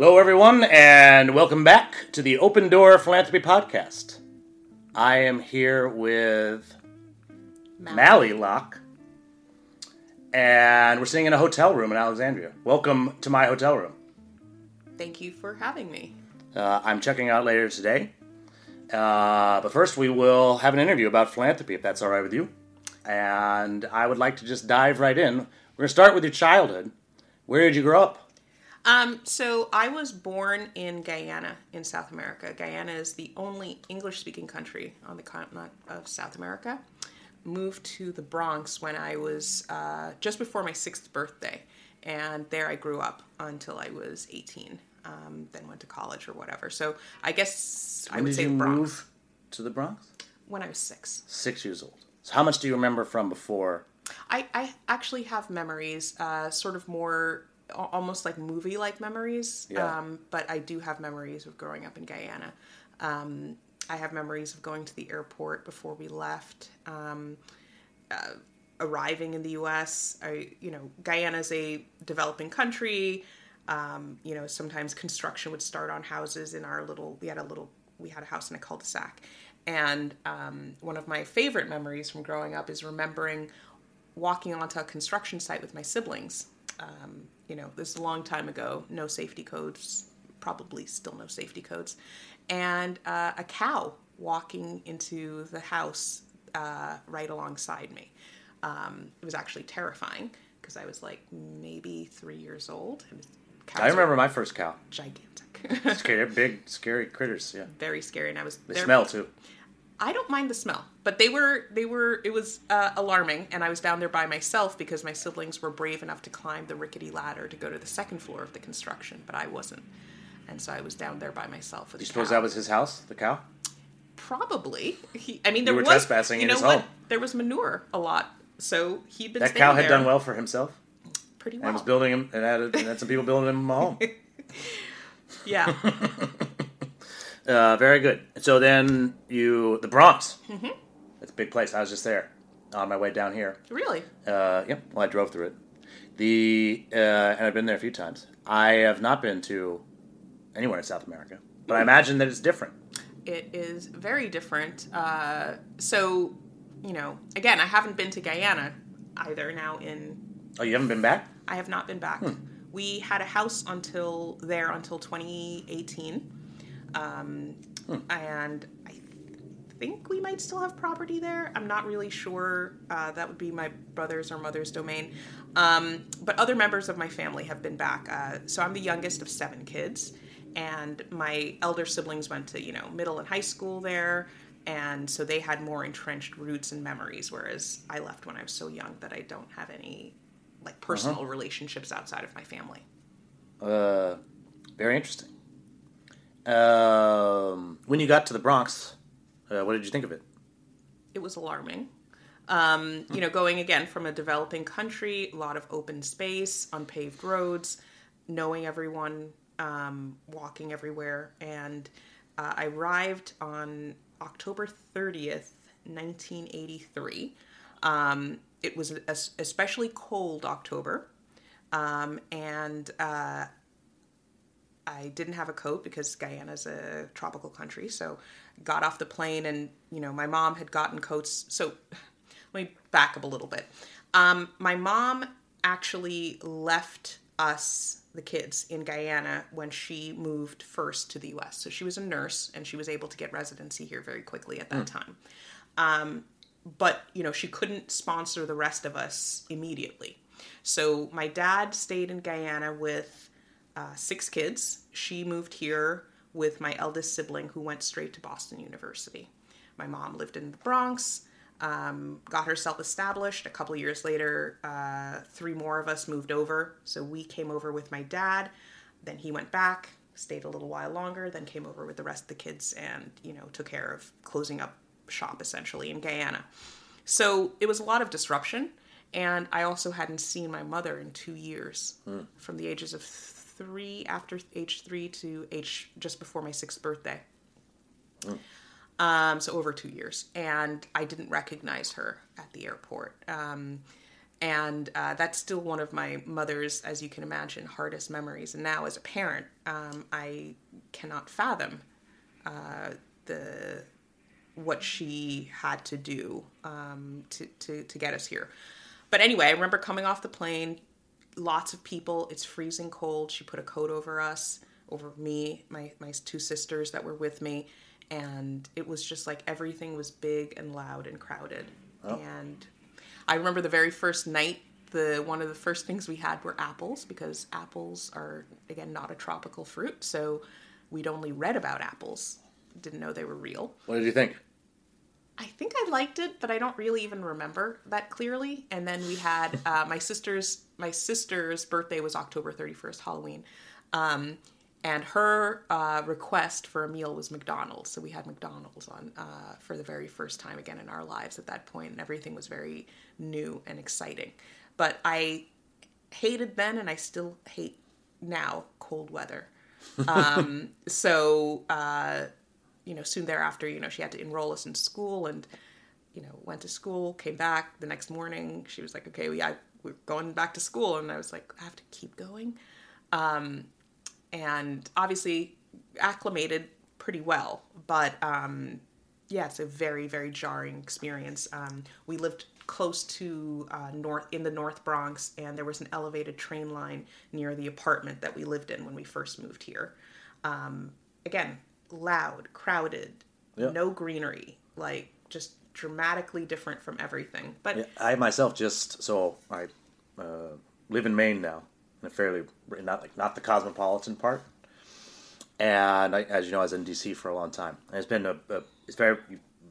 Hello, everyone, and welcome back to the Open Door Philanthropy Podcast. I am here with Mali Locke, and we're sitting in a hotel room in Alexandria. Welcome to my hotel room. Thank you for having me. Uh, I'm checking out later today, uh, but first we will have an interview about philanthropy, if that's all right with you. And I would like to just dive right in. We're going to start with your childhood. Where did you grow up? Um, so I was born in Guyana in South America. Guyana is the only English-speaking country on the continent of South America. Moved to the Bronx when I was uh, just before my sixth birthday, and there I grew up until I was 18. Um, then went to college or whatever. So I guess I would say the Bronx move to the Bronx? when I was six. Six years old. So how much do you remember from before? I, I actually have memories, uh, sort of more almost like movie like memories. Yeah. Um, but I do have memories of growing up in Guyana. Um, I have memories of going to the airport before we left. Um, uh, arriving in the U.S. I, you know, Guyana is a developing country. Um, you know, sometimes construction would start on houses in our little. We had a little. We had a house in a cul-de-sac, and um, one of my favorite memories from growing up is remembering walking onto a construction site with my siblings. Um, you know, this is a long time ago. No safety codes. Probably still no safety codes, and uh, a cow walking into the house uh, right alongside me. Um, it was actually terrifying because I was like maybe three years old. Cows I remember my first cow. gigantic, Scary, they're big, scary critters. Yeah, very scary, and I was. they smell too. I don't mind the smell, but they were they were it was uh, alarming, and I was down there by myself because my siblings were brave enough to climb the rickety ladder to go to the second floor of the construction, but I wasn't, and so I was down there by myself with. You suppose cow. that was his house, the cow? probably? He, I mean, there were was trespassing you in his what? home. There was manure a lot, so he'd been That cow had there done well for himself pretty and well. was building him and had, and had some people building him a home. yeah, Uh, very good. So then you, the Bronx. Mm-hmm. It's a big place. I was just there on my way down here. really. Uh, yep. Well, I drove through it. The uh, and I've been there a few times. I have not been to anywhere in South America, but I imagine that it's different. It is very different. Uh, so, you know, again, I haven't been to Guyana either. Now in Oh, you haven't been back? I have not been back. We had a house until there until 2018, um, and I think we might still have property there. I'm not really sure. Uh, that would be my brother's or mother's domain. Um, but other members of my family have been back. Uh, so I'm the youngest of seven kids, and my elder siblings went to you know middle and high school there. And so they had more entrenched roots and memories, whereas I left when I was so young that I don't have any like personal relationships outside of my family. Uh, very interesting. Um, when you got to the Bronx, uh, what did you think of it? It was alarming. Um, you know, going again from a developing country, a lot of open space, unpaved roads, knowing everyone, um, walking everywhere. And uh, I arrived on October 30th, 1983. Um, it was especially cold October. Um, and uh, I didn't have a coat because Guyana's a tropical country. So got off the plane and, you know, my mom had gotten coats. So let me back up a little bit. Um, my mom actually left us, the kids, in Guyana when she moved first to the US. So she was a nurse and she was able to get residency here very quickly at that time. Um, but, you know, she couldn't sponsor the rest of us immediately. So my dad stayed in Guyana with uh, six kids. She moved here with my eldest sibling, who went straight to Boston University. My mom lived in the Bronx, um, got herself established. A couple years later, uh, three more of us moved over. So we came over with my dad. Then he went back, stayed a little while longer, then came over with the rest of the kids and, you know, took care of closing up shop essentially in Guyana. So it was a lot of disruption. And I also hadn't seen my mother in two years from the ages of three, after age three to age just before my sixth birthday. Um, so over two years. And I didn't recognize her at the airport. Um, And uh, that's still one of my mother's, as you can imagine, hardest memories. And now, as a parent, um, I cannot fathom uh, the what she had to do um, to, to to get us here. But anyway, I remember coming off the plane, lots of people. It's freezing cold. She put a coat over us, over me, my my two sisters that were with me, and it was just like everything was big and loud and crowded. And I remember the very first night. The one of the first things we had were apples because apples are again not a tropical fruit, so we'd only read about apples, didn't know they were real. What did you think? I think I liked it, but I don't really even remember that clearly. And then we had uh, my sister's my sister's birthday was October thirty first, Halloween, um, and her uh, request for a meal was McDonald's. So we had McDonald's on uh, for the very first time again in our lives at that point, and everything was very new and exciting. But I hated then, and I still hate now cold weather. Um, so uh, you know, soon thereafter, you know, she had to enroll us in school and, you know, went to school, came back the next morning. She was like, okay, we, I, we're going back to school. And I was like, I have to keep going. Um, and obviously acclimated pretty well, but, um, yeah, it's a very, very jarring experience. Um, we lived close to uh, north in the North Bronx, and there was an elevated train line near the apartment that we lived in when we first moved here. Um, again, loud, crowded, Yeah. no greenery, like just dramatically different from everything. But Yeah, I myself just so I uh, live in Maine now, in a fairly not like not the cosmopolitan part, and I, as you know, I was in DC for a long time. And it's been a, a it's very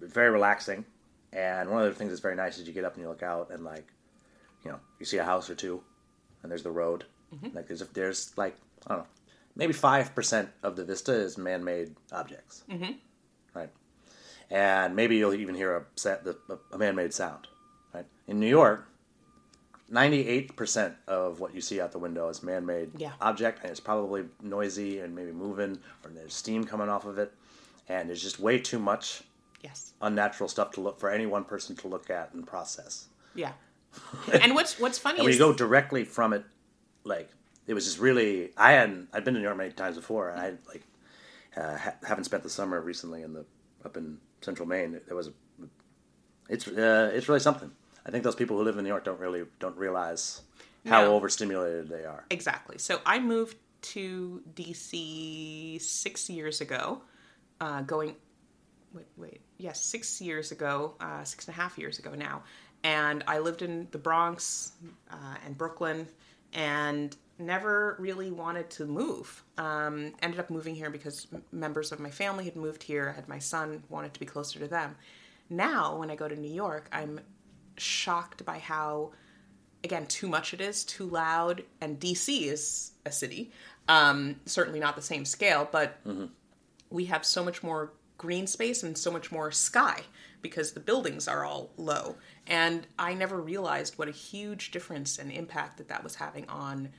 very relaxing, and one of the things that's very nice is you get up and you look out and like, you know, you see a house or two, and there's the road. Like there's there's like I don't know, maybe five percent of the vista is man-made objects, mm-hmm. right? And maybe you'll even hear a set the, a man-made sound, right? In New York, ninety-eight percent of what you see out the window is man-made Yeah. object, and it's probably noisy and maybe moving, or there's steam coming off of it, and there's just way too much yes, unnatural stuff to look for any one person to look at and process. yeah. and what's what's funny And when is you go directly from it, like it was just really. I hadn't. I'd been to New York many times before, and I like uh, ha- haven't spent the summer recently in the up in central Maine. There was a. It's uh, it's really something. I think those people who live in New York don't really don't realize how No. overstimulated they are. exactly. So I moved to DC six years ago, uh, going. Wait, wait. Yes, six years ago, uh, six and a half years ago now, and I lived in the Bronx uh, and Brooklyn, and never really wanted to move. Um, ended up moving here because m- members of my family had moved here. I had my son, wanted to be closer to them. Now, when I go to New York, I'm shocked by how again too much it is too loud and dc is a city. Um, certainly not the same scale but we have so much more green space and so much more sky because the buildings are all low. And i never realized what a huge difference and impact that that was having on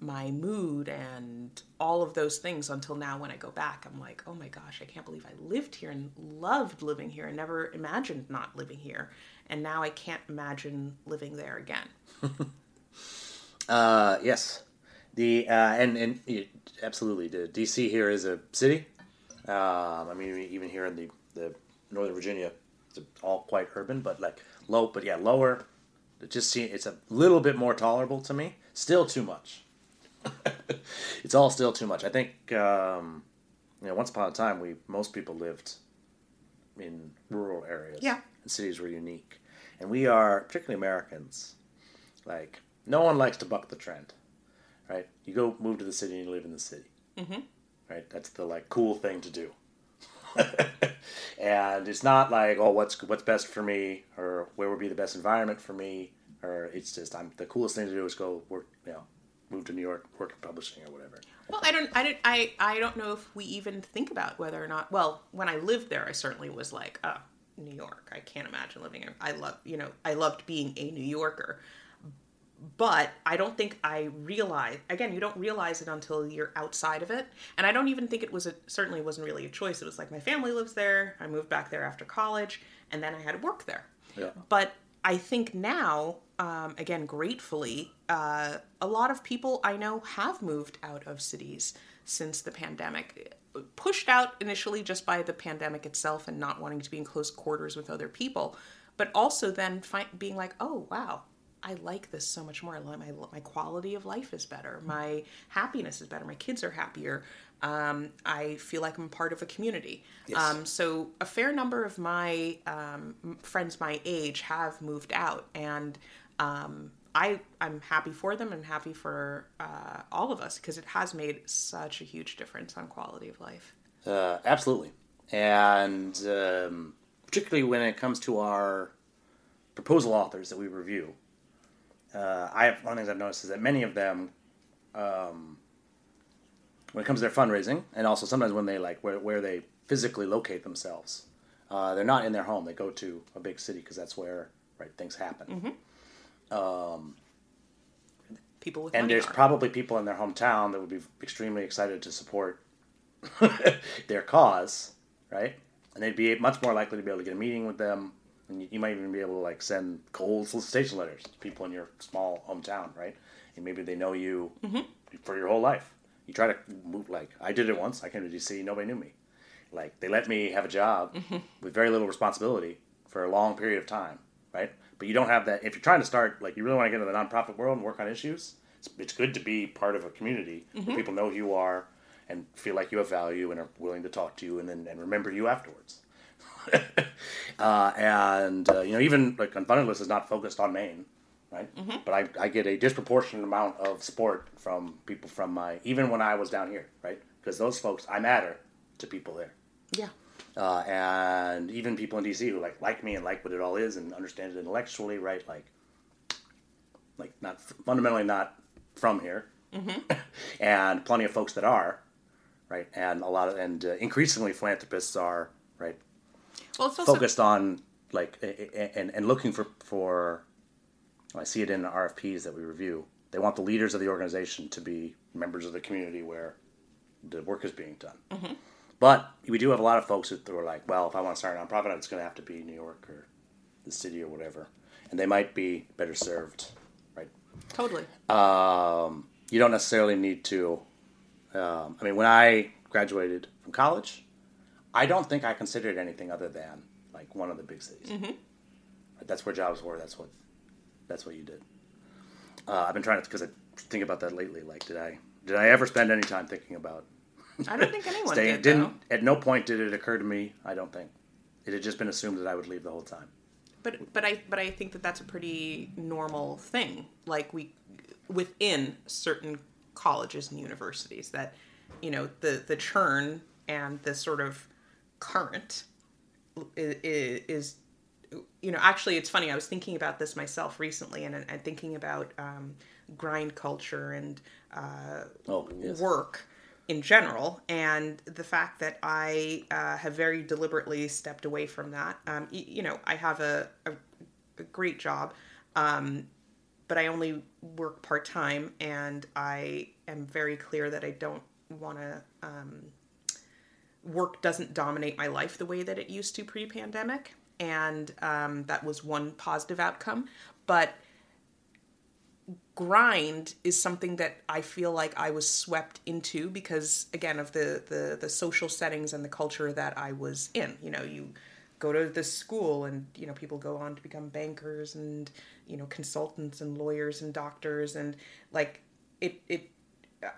my mood and all of those things until now when i go back. I'm like oh my gosh i can't believe i lived here and loved living here and never imagined not living here and now i can't imagine living there again Uh, yes, the uh, and and it, absolutely the DC here is a city. Um, I mean, even here in the the Northern Virginia, it's all quite urban, but like low, but yeah, lower. It just see it's a little bit more tolerable to me. Still too much. it's all still too much. I think um, you know, once upon a time, we most people lived in rural areas. Yeah. And cities were unique, and we are particularly Americans. Like no one likes to buck the trend, right? You go move to the city and you live in the city, mm-hmm. right? That's the like cool thing to do. and it's not like oh what's what's best for me or where would be the best environment for me or it's just I'm the coolest thing to do is go work you know move to New York work in publishing or whatever. Well, I don't, I don't, I, I don't know if we even think about whether or not. Well, when I lived there, I certainly was like, oh, New York. I can't imagine living. in I love, you know, I loved being a New Yorker. But I don't think I realized. Again, you don't realize it until you're outside of it. And I don't even think it was a. Certainly, wasn't really a choice. It was like my family lives there. I moved back there after college, and then I had to work there. Yeah. But I think now um, again, gratefully, uh, a lot of people I know have moved out of cities since the pandemic. Pushed out initially just by the pandemic itself and not wanting to be in close quarters with other people, but also then fi- being like, oh, wow, I like this so much more. My, my quality of life is better. My happiness is better. My kids are happier. Um, I feel like I'm part of a community. Yes. Um, so a fair number of my um, friends my age have moved out, and um, I I'm happy for them and happy for uh, all of us because it has made such a huge difference on quality of life. Uh, absolutely, and um, particularly when it comes to our proposal authors that we review, uh, I have one of the things I've noticed is that many of them, um, when it comes to their fundraising, and also sometimes when they like where where they physically locate themselves, uh, they're not in their home. They go to a big city because that's where right things happen. Um, people with and there's are. probably people in their hometown that would be extremely excited to support their cause, right? And they'd be much more likely to be able to get a meeting with them, and you, you might even be able to like send cold solicitation letters to people in your small hometown, right? And maybe they know you mm-hmm. for your whole life. You try to move like I did it once. I came to DC, nobody knew me. Like they let me have a job mm-hmm. with very little responsibility for a long period of time, right? But you don't have that. If you're trying to start, like you really want to get into the nonprofit world and work on issues, it's, it's good to be part of a community where people know who you are and feel like you have value and are willing to talk to you and then and remember you afterwards. uh, and uh, you know, even like Unfunded is not focused on Maine, right? But I, I get a disproportionate amount of support from people from my even when I was down here, right? Because those folks, I matter to people there yeah. Uh, and even people in DC who like like me and like what it all is and understand it intellectually, right? Like, like not fundamentally not from here, and plenty of folks that are, right? And a lot of and uh, increasingly philanthropists are right Well, it's also focused on like and and looking for for. I see it in the RFPs that we review. They want the leaders of the organization to be members of the community where the work is being done. But we do have a lot of folks who are like, well, if I want to start a nonprofit, it's going to have to be New York or the city or whatever, and they might be better served, right? totally. Um, you don't necessarily need to. Um, I mean, when I graduated from college, I don't think I considered anything other than like one of the big cities. That's where jobs were. That's what. That's what you did. Uh, I've been trying to because I think about that lately. Like, did I did I ever spend any time thinking about I don't think anyone staying? did. Didn't though. at no point did it occur to me. I don't think it had just been assumed that I would leave the whole time. But but I but I think that that's a pretty normal thing. Like we within certain colleges and universities that you know the the churn and the sort of current is, is you know actually it's funny i was thinking about this myself recently and, and thinking about um, grind culture and uh, Oh, yes. work in general and the fact that i uh, have very deliberately stepped away from that um, you know i have a, a, a great job um, but i only work part-time and i am very clear that i don't want to um, work doesn't dominate my life the way that it used to pre-pandemic and um, that was one positive outcome. But grind is something that I feel like I was swept into because again of the the the social settings and the culture that I was in. You know, you go to this school and you know people go on to become bankers and you know consultants and lawyers and doctors and like it it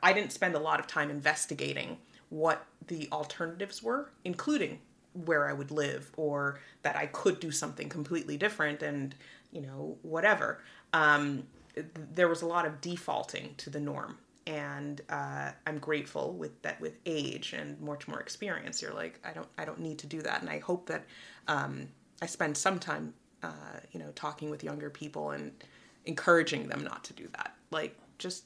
I didn't spend a lot of time investigating what the alternatives were, including where I would live or that I could do something completely different and, you know, whatever. Um, there was a lot of defaulting to the norm. And uh, I'm grateful with that. With age and much more experience, you're like, I don't, I don't need to do that. And I hope that um, I spend some time, uh, you know, talking with younger people and encouraging them not to do that. Like, just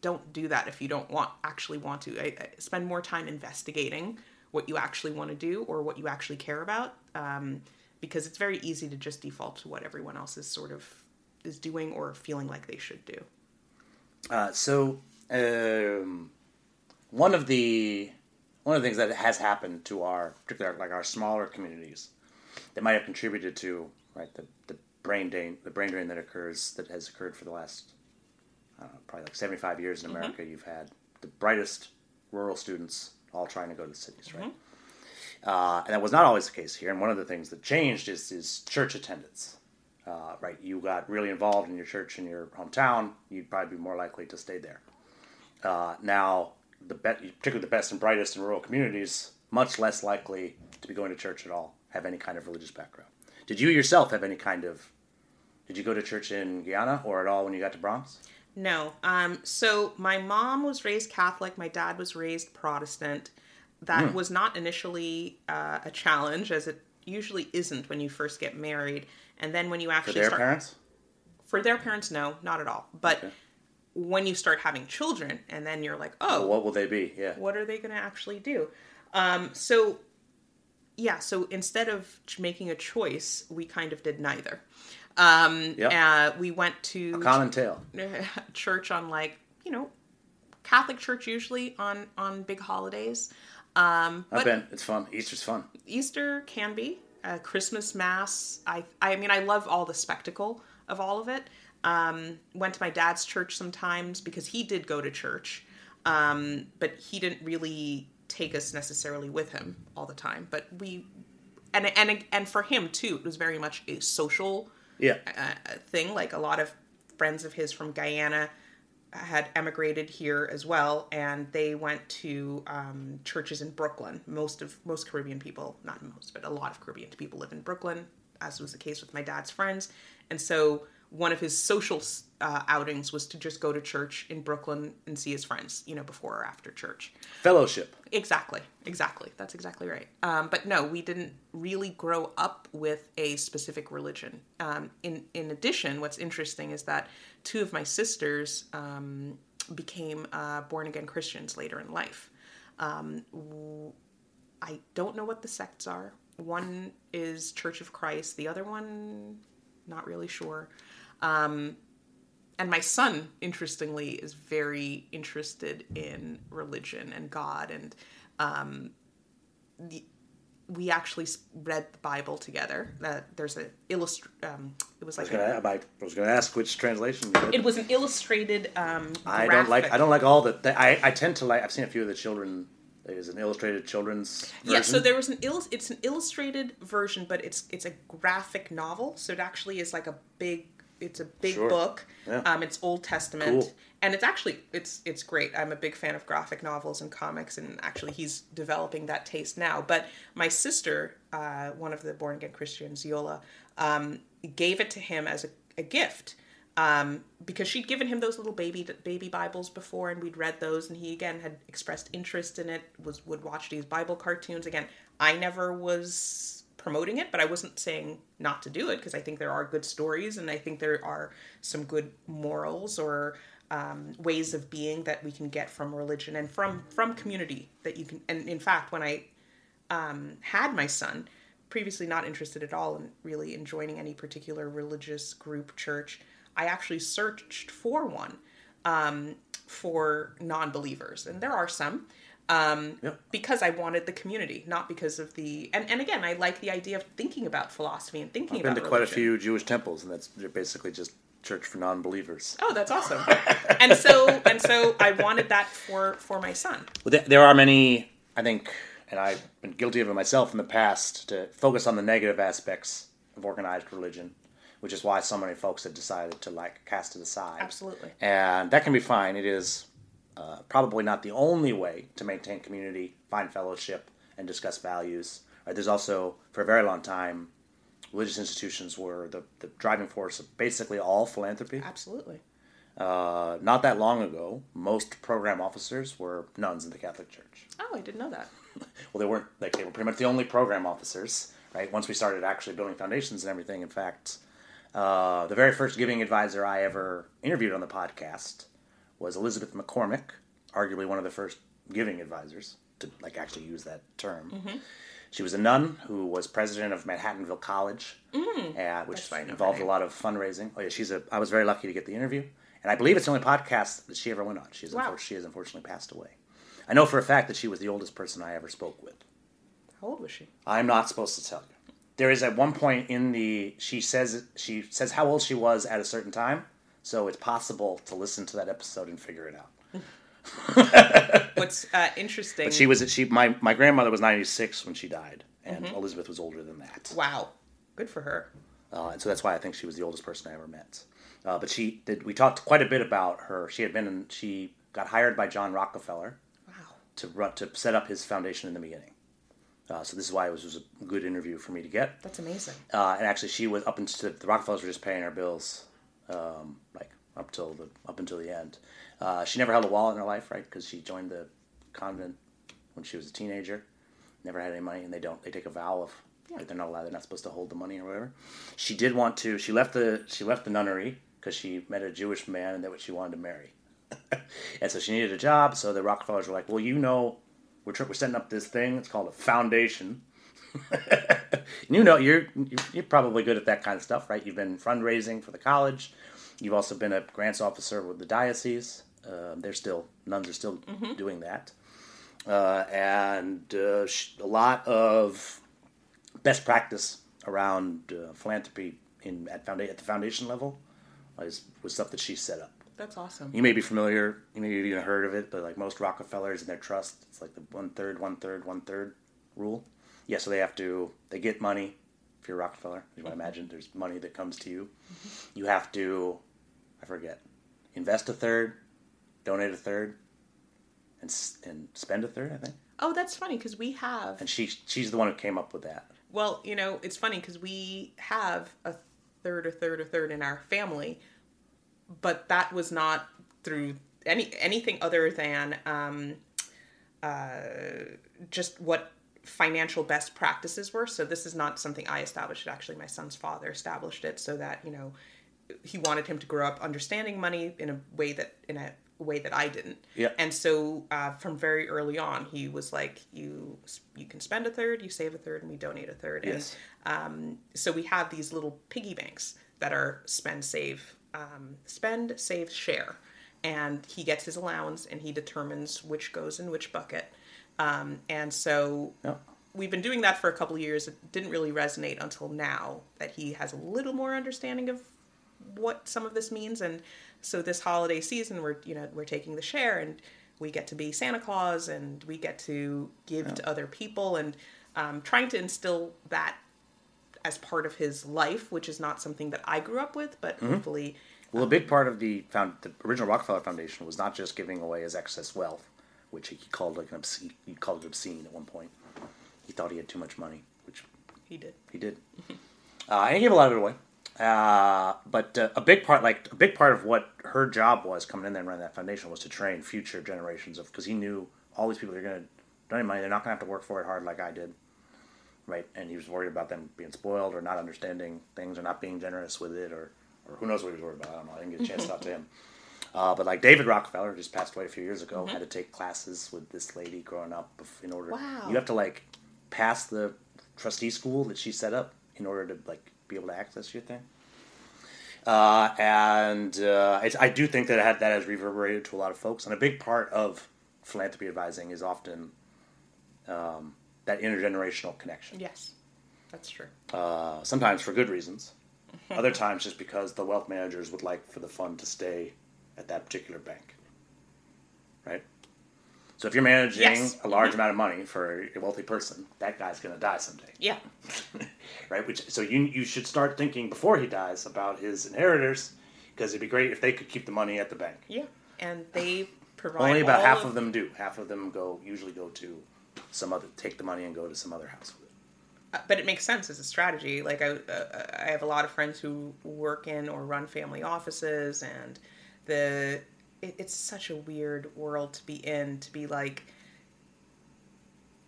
don't do that if you don't want actually want to I, I spend more time investigating what you actually want to do or what you actually care about um, because it's very easy to just default to what everyone else is sort of is doing or feeling like they should do Uh, so um, one of the one of the things that has happened to our particular like our smaller communities that might have contributed to right the, the brain drain, the brain drain that occurs that has occurred for the last I don't know, probably like 75 years in America. You've had the brightest rural students all trying to go to the cities, right? Uh, and that was not always the case here. And one of the things that changed is, is church attendance. Uh, right, you got really involved in your church in your hometown, you'd probably be more likely to stay there. Uh, now, the be- particularly the best and brightest in rural communities, much less likely to be going to church at all, have any kind of religious background. Did you yourself have any kind of? Did you go to church in Guyana or at all when you got to Bronx? No. Um, so my mom was raised Catholic. My dad was raised Protestant. That Hmm. was not initially uh, a challenge, as it usually isn't when you first get married. And then when you actually For their start parents? for their parents, no, not at all. But Okay. when you start having children, and then you're like, oh, What will they be? Yeah. what are they going to actually do? Um, so, yeah, so instead of making a choice, we kind of did neither. Um, Yep. uh, we went to Common tale. church on like you know Catholic church usually on on big holidays. Um, I've been. It's fun. Easter's fun. Easter can be uh, Christmas mass. I I mean I love all the spectacle of all of it. Um, went to my dad's church sometimes because he did go to church, um, but he didn't really take us necessarily with him all the time. But we and and and for him too, it was very much a social Yeah. uh, thing. Like a lot of friends of his from Guyana had emigrated here as well, and they went to um, churches in Brooklyn. Most of most Caribbean people, not most, but a lot of Caribbean people live in Brooklyn, as was the case with my dad's friends. And so one of his social uh, outings was to just go to church in Brooklyn and see his friends, you know, before or after church. Fellowship. Exactly, exactly. That's exactly right. Um, but no, we didn't really grow up with a specific religion. Um, in in addition, what's interesting is that two of my sisters um, became uh, born again Christians later in life. Um, w- I don't know what the sects are. One is Church of Christ. The other one, not really sure. Um, and my son interestingly is very interested in religion and god and um, the, we actually read the bible together uh, there's a illustr um, it was I was like gonna. a, I was gonna ask which translation. It was an illustrated um, I don't like. I don't like all the. the- I I tend to like. I've seen a few of the children. There's an illustrated children's. yeah so version. there was an il- it's an illustrated version but it's it's a graphic novel so it actually is like a big it's a big Sure. book Yeah. um, it's old testament Cool. and it's actually it's it's great i'm a big fan of graphic novels and comics and actually he's developing that taste now but my sister uh, one of the born again christians yola um, gave it to him as a, a gift um, because she'd given him those little baby baby Bibles before, and we'd read those, and he again had expressed interest in it. Was would watch these Bible cartoons again. I never was promoting it, but I wasn't saying not to do it because I think there are good stories, and I think there are some good morals or um, ways of being that we can get from religion and from from community that you can. And in fact, when I um, had my son, previously not interested at all in really in joining any particular religious group, church, I actually searched for one um, for non believers. And there are some. Um, Yep. because I wanted the community, not because of the and, and again I like the idea of thinking about philosophy and thinking I've been about to quite a few Jewish temples, and that's they're basically just church for non-believers. Oh, that's awesome. and so and so I wanted that for for my son. Well, there, there are many, I think, and I've been guilty of it myself in the past, to focus on the negative aspects of organized religion, which is why so many folks have decided to like cast it aside. Absolutely. And that can be fine. It is uh, probably not the only way to maintain community, find fellowship, and discuss values. Right, there's also, for a very long time, religious institutions were the, the driving force of basically all philanthropy. Absolutely. Uh, not that long ago, most program officers were nuns in the Catholic Church. Oh, I didn't know that. Well, they weren't like they were pretty much the only program officers, right? Once we started actually building foundations and everything. In fact, uh, the very first giving advisor I ever interviewed on the podcast was Elizabeth McCormick, arguably one of the first giving advisors to like actually use that term. Mm-hmm. She was a nun who was president of Manhattanville College, uh, which Mm. That's why I know her involved a lot of fundraising. Oh yeah, she's a. I was very lucky to get the interview, and I believe it's the only podcast that she ever went on. She's Wow. she has unfortunately passed away. I know for a fact that she was the oldest person I ever spoke with. How old was she? I'm not supposed to tell you. there is at one point in the she says she says how old she was at a certain time, so it's possible to listen to that episode and figure it out. What's uh, interesting? She was she my my grandmother was ninety six when she died, and Elizabeth was older than that. wow, good for her. uh, and so that's why I think she was the oldest person I ever met. Uh, but she did. We talked quite a bit about her. She had been. In, she got hired by John Rockefeller Wow. to run, to set up his foundation in the beginning. Uh, so this is why it was, was a good interview for me to get. That's amazing. Uh, and actually, she was up until the Rockefellers were just paying her bills, um, like up till the up until the end. Uh, she never held a wallet in her life, right? Because she joined the convent when she was a teenager. Never had any money, and they don't. They take a vow of like, they're not allowed. They're not supposed to hold the money or whatever. She did want to. She left the she left the nunnery because she met a Jewish man and that what she wanted to marry. and so she needed a job. So the Rockefellers were like, "Well, you know, we're we're setting up this thing. It's called a foundation." you know, you're you're probably good at that kind of stuff, right? You've been fundraising for the college. You've also been a grants officer with the diocese. Um, they're still nuns are still doing that, uh, and uh, sh- a lot of best practice around uh, philanthropy in at founda- at the foundation level is was stuff that she set up. That's awesome. You may be familiar, you may have even heard of it, but like most Rockefellers and their trust, it's like the one third, one third, one third rule. Yeah, so they have to they get money. If you're a Rockefeller, you might imagine, there's money that comes to you. You have to, I forget, invest a third, donate a third, and and spend a third. I think. Oh, that's funny because we have. And she she's the one who came up with that. Well, you know, it's funny because we have a third, a third, a third in our family, but that was not through any anything other than um, uh, just what financial best practices were. So this is not something I established. Actually, my son's father established it so that you know he wanted him to grow up understanding money in a way that in a way that I didn't. Yeah. And so uh, from very early on, he was like, "You you can spend a third, you save a third, and we donate a third. Yes. And um, so we have these little piggy banks that are spend, save, um, spend, save, share, and he gets his allowance and he determines which goes in which bucket. Um, and so Yeah. we've been doing that for a couple of years. It didn't really resonate until now that he has a little more understanding of what some of this means. And so this holiday season, we're you know we're taking the share, and we get to be Santa Claus, and we get to give to other people, and um, trying to instill that as part of his life, which is not something that I grew up with, but hopefully. Well, a big part of the found the original Rockefeller Foundation was not just giving away his excess wealth, which he called like an obscene. He called it obscene at one point. He thought he had too much money, which He did. he did. Uh, and he gave a lot of it away. Uh, but uh, a big part, like a big part of what her job was coming in there and running that foundation was to train future generations of because he knew all these people are going to donate money. They're not going to have to work for it hard like I did, right? And he was worried about them being spoiled or not understanding things or not being generous with it or or who knows what he was worried about. I don't know. I didn't get a chance to talk to him. Uh, but like David Rockefeller, just passed away a few years ago, had to take classes with this lady growing up in order. Wow. You have to like pass the trustee school that she set up in order to like be able to access your thing. Uh, and uh, it's, I do think that it had, that has reverberated to a lot of folks. And a big part of philanthropy advising is often um, that intergenerational connection. Yes, that's true. Uh, sometimes for good reasons, other times just because the wealth managers would like for the fund to stay at that particular bank. Right? So if you're managing Yes. a large amount of money for a wealthy person, that guy's going to die someday. Yeah. right? Which so you you should start thinking before he dies about his inheritors because it'd be great if they could keep the money at the bank. Yeah. And they provide Only about half of them do. Half of them go usually go to some other take the money and go to some other house with it. Uh, but it makes sense as a strategy. Like I, uh, I have a lot of friends who work in or run family offices, and the it, it's such a weird world to be in. To be like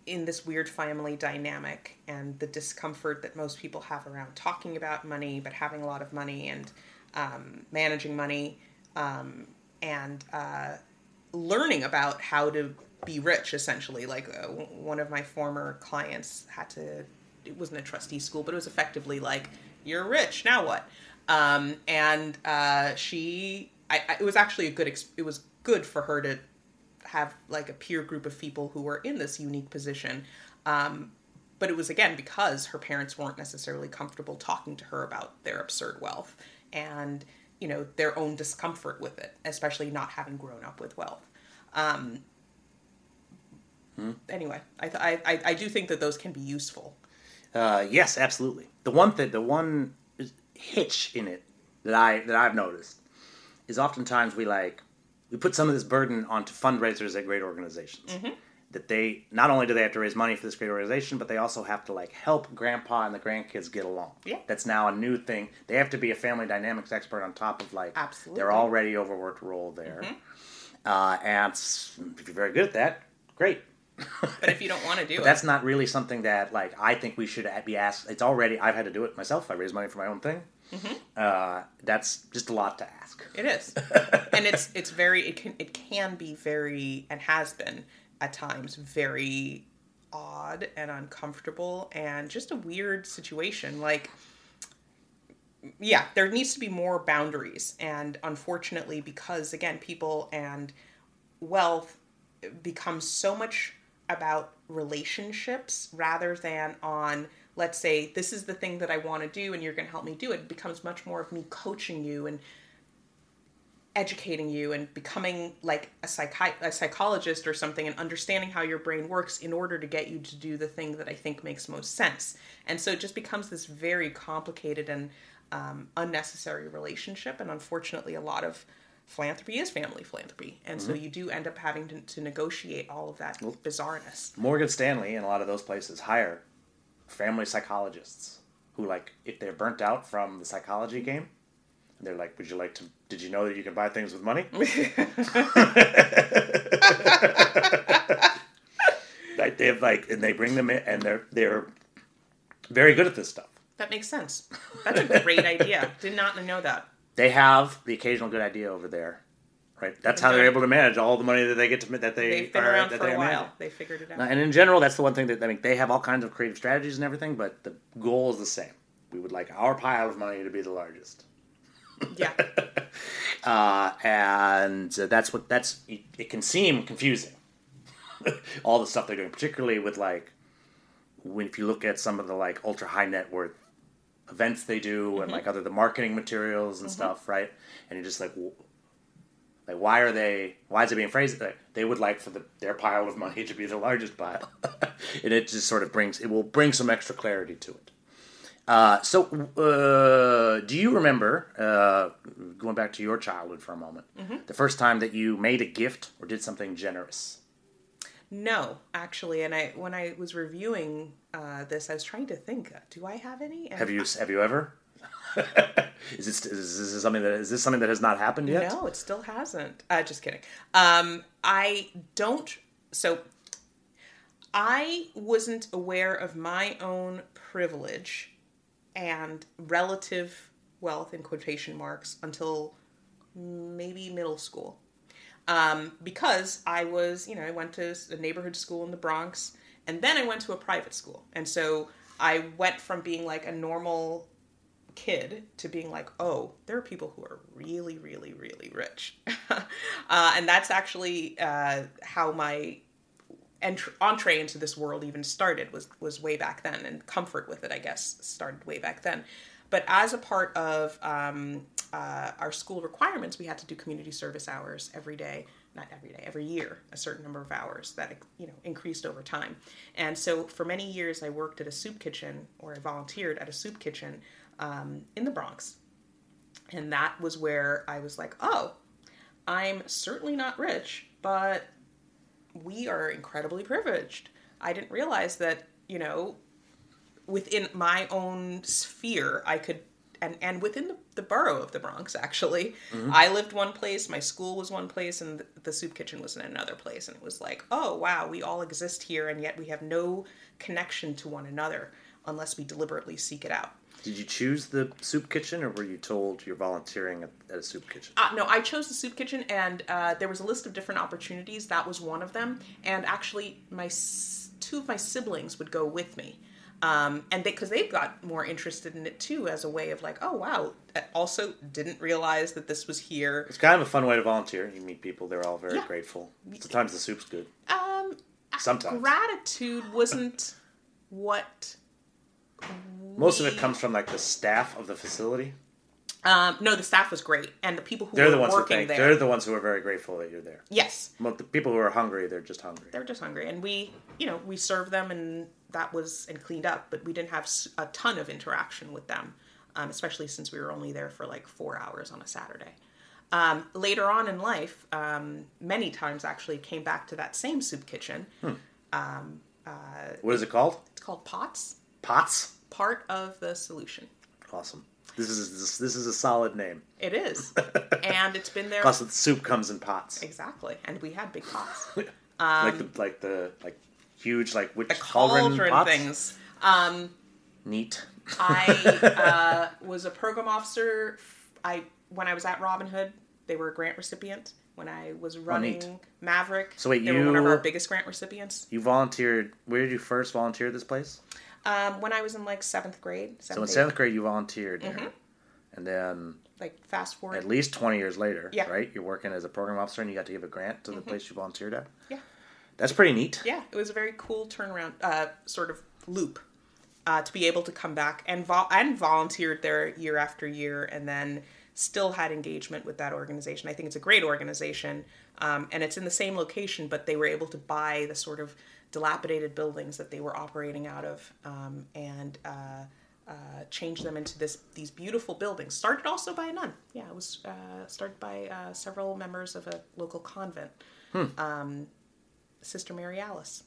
in this weird family dynamic and the discomfort that most people have around talking about money, but having a lot of money and um, managing money, um, and uh, learning about how to be rich essentially like uh, one of my former clients had to it wasn't a trustee school but it was effectively like you're rich now what um, and uh, she I, I, it was actually a good ex- it was good for her to have like a peer group of people who were in this unique position um, but it was again because her parents weren't necessarily comfortable talking to her about their absurd wealth and you know their own discomfort with it, especially not having grown up with wealth. Um, Hmm. Anyway, I, th- I I I do think that those can be useful. Uh, yes, absolutely. The one thing, the one hitch in it that I that I've noticed is oftentimes we like we put some of this burden onto fundraisers at great organizations. That they not only do they have to raise money for this great organization, but they also have to like help grandpa and the grandkids get along. Yeah. that's now a new thing. They have to be a family dynamics expert on top of like Absolutely. their already overworked role there. Uh, and if you're very good at that, great. But if you don't want to do it, that's not really something that like I think we should be asked. It's already I've had to do it myself. I raise money for my own thing. Mm-hmm. Uh, that's just a lot to ask. It is, and it's it's very it can it can be very and has been at times very odd and uncomfortable and just a weird situation. Like, yeah, there needs to be more boundaries, and unfortunately, because again, people and wealth becomes so much about relationships rather than on let's say this is the thing that I want to do and you're going to help me do it. it becomes much more of me coaching you and educating you and becoming like a, psychi- a psychologist or something and understanding how your brain works in order to get you to do the thing that I think makes most sense. And so it just becomes this very complicated and um, unnecessary relationship. And unfortunately, a lot of philanthropy is family philanthropy. And so you do end up having to, to negotiate all of that bizarreness. Morgan Stanley and a lot of those places hire family psychologists who like if they're burnt out from the psychology game. They're like, "Would you like to? Did you know that you can buy things with money?" like they have like, and they bring them in, and they're they're very good at this stuff. That makes sense. That's a great idea. Did not know that. They have the occasional good idea over there, right? That's how they're able to manage all the money that they get to that they They've been are, around that for they a are while. managing. They figured it out. And in general, that's the one thing that I mean. They have all kinds of creative strategies and everything, but the goal is the same. We would like our pile of money to be the largest. Yeah. uh, and uh, that's what that's. It, it can seem confusing. All the stuff they're doing, particularly with like, when if you look at some of the like ultra high net worth events they do, and like other the marketing materials and stuff, right? And you're just like, like why are they? Why is it being phrased that they would like for the their pile of money to be the largest pile? and it just sort of brings it will bring some extra clarity to it. Uh, so, uh, do you remember uh, going back to your childhood for a moment? The first time that you made a gift or did something generous? No, actually, and I when I was reviewing uh, this, I was trying to think: Do I have any? And Have you have you ever? Is this is this something that is this something that has not happened yet? No, it still hasn't. Uh, just kidding. Um, I don't. So, I wasn't aware of my own privilege and relative wealth in quotation marks until maybe middle school. Um, because I was, you know, I went to a neighborhood school in the Bronx, and then I went to a private school, and so I went from being like a normal kid to being like, oh, there are people who are really, really, really rich, uh, and that's actually uh, how my entr- entree into this world even started was was way back then, and comfort with it, I guess, started way back then. But as a part of um, uh, our school requirements, we had to do community service hours every day. Not every day, every year, a certain number of hours that you know increased over time. And so, for many years, I worked at a soup kitchen, or I volunteered at a soup kitchen um, in the Bronx, and that was where I was like, oh, I'm certainly not rich, but we are incredibly privileged. I didn't realize that, you know, within my own sphere, I could, and, and within the, the borough of the Bronx, actually, I lived one place, my school was one place, and the, the soup kitchen was in another place. And it was like, oh, wow, we all exist here, and yet we have no connection to one another unless we deliberately seek it out. Did you choose the soup kitchen, or were you told you're volunteering at, at a soup kitchen? Uh, no, I chose the soup kitchen, and uh, there was a list of different opportunities. That was one of them. And actually, my s- two of my siblings would go with me, um, and because they, have got more interested in it too, as a way of like, oh wow. I also, didn't realize that this was here. It's kind of a fun way to volunteer. You meet people; they're all very Yeah. grateful. Sometimes the soup's good. Um, Sometimes. gratitude wasn't what Most of it comes from like the staff of the facility. um, no the staff was great and the people who They're were the ones who working think there they're the ones who are very grateful that you're there. yes Well, the people who are hungry, they're just hungry. They're just hungry and we you know we served them and that was and cleaned up but we didn't have a ton of interaction with them um, especially since we were only there for like four hours on a saturday um, later on in life um, many times actually came back to that same soup kitchen What is it called? it's called POTS Pots. part of the solution Awesome. This is this, this is a solid name. it is and it's been there Plus, the soup comes in pots, exactly and we had big pots like the like the like huge like which the cauldron pots? things um, Neat. I uh, was a program officer. I when I was at Robin Hood, they were a grant recipient. When I was running Oh. Maverick, So wait, they were one of our biggest grant recipients. You volunteered. Where did you first volunteer at this place? Um, when I was in like seventh grade, So in seventh, seventh grade, you volunteered Mm-hmm. there, and then like fast forward, at least twenty years later, Yeah. right? You're working as a program officer, and you got to give a grant to the place you volunteered at. yeah, That's pretty neat. yeah, it was a very cool turnaround, uh, sort of loop, uh, to be able to come back and vol- and volunteered there year after year, and then still had engagement with that organization. I think it's a great organization, um, and it's in the same location, but they were able to buy the sort of dilapidated buildings that they were operating out of, um, and. Uh, uh, change them into this these beautiful buildings. Started also by a nun. Yeah, it was uh, started by uh, several members of a local convent. Um, Sister Mary Alice.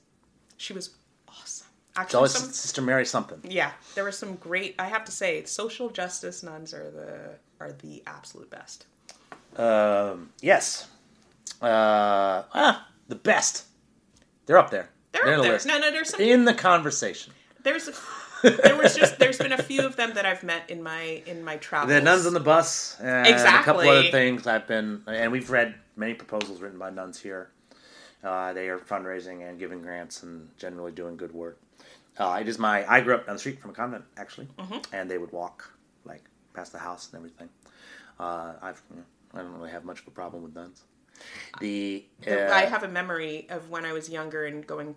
She was awesome. It's Actually, always some, Sister Mary something. yeah, there were some great. I have to say, social justice nuns are the are the absolute best. Um, yes. Uh, ah, the best. They're up there. They're in up the there. list. No, no, there's some. In the conversation. There's there was just there's been a few of them that I've met in my in my travels. The nuns on the bus and a couple Exactly. other things I've been and we've read many proposals written by nuns here. Uh, they are fundraising and giving grants and generally doing good work. Uh, it is my I grew up down the street from a convent actually, Mm-hmm. and they would walk like past the house and everything. Uh, I've you know, I don't really have much of a problem with nuns. The uh, I have a memory of when I was younger and going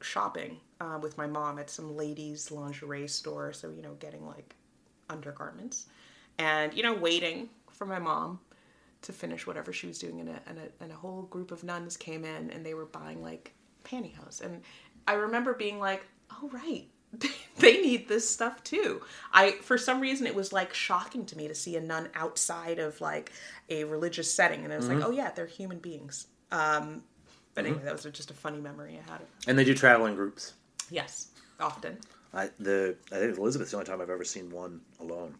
shopping uh, with my mom at some ladies' lingerie store. So you know, getting like undergarments, and you know, waiting for my mom to finish whatever she was doing, and a, and a, and a whole group of nuns came in, and they were buying like pantyhose, and I remember being like, "Oh right." they need this stuff too. I for some reason it was like shocking to me to see a nun outside of like a religious setting and I was like, "Oh yeah, they're human beings." Um but anyway, that was just a funny memory I had. and they do travel in groups. Yes, often. I the I think Elizabeth's the only time I've ever seen one alone.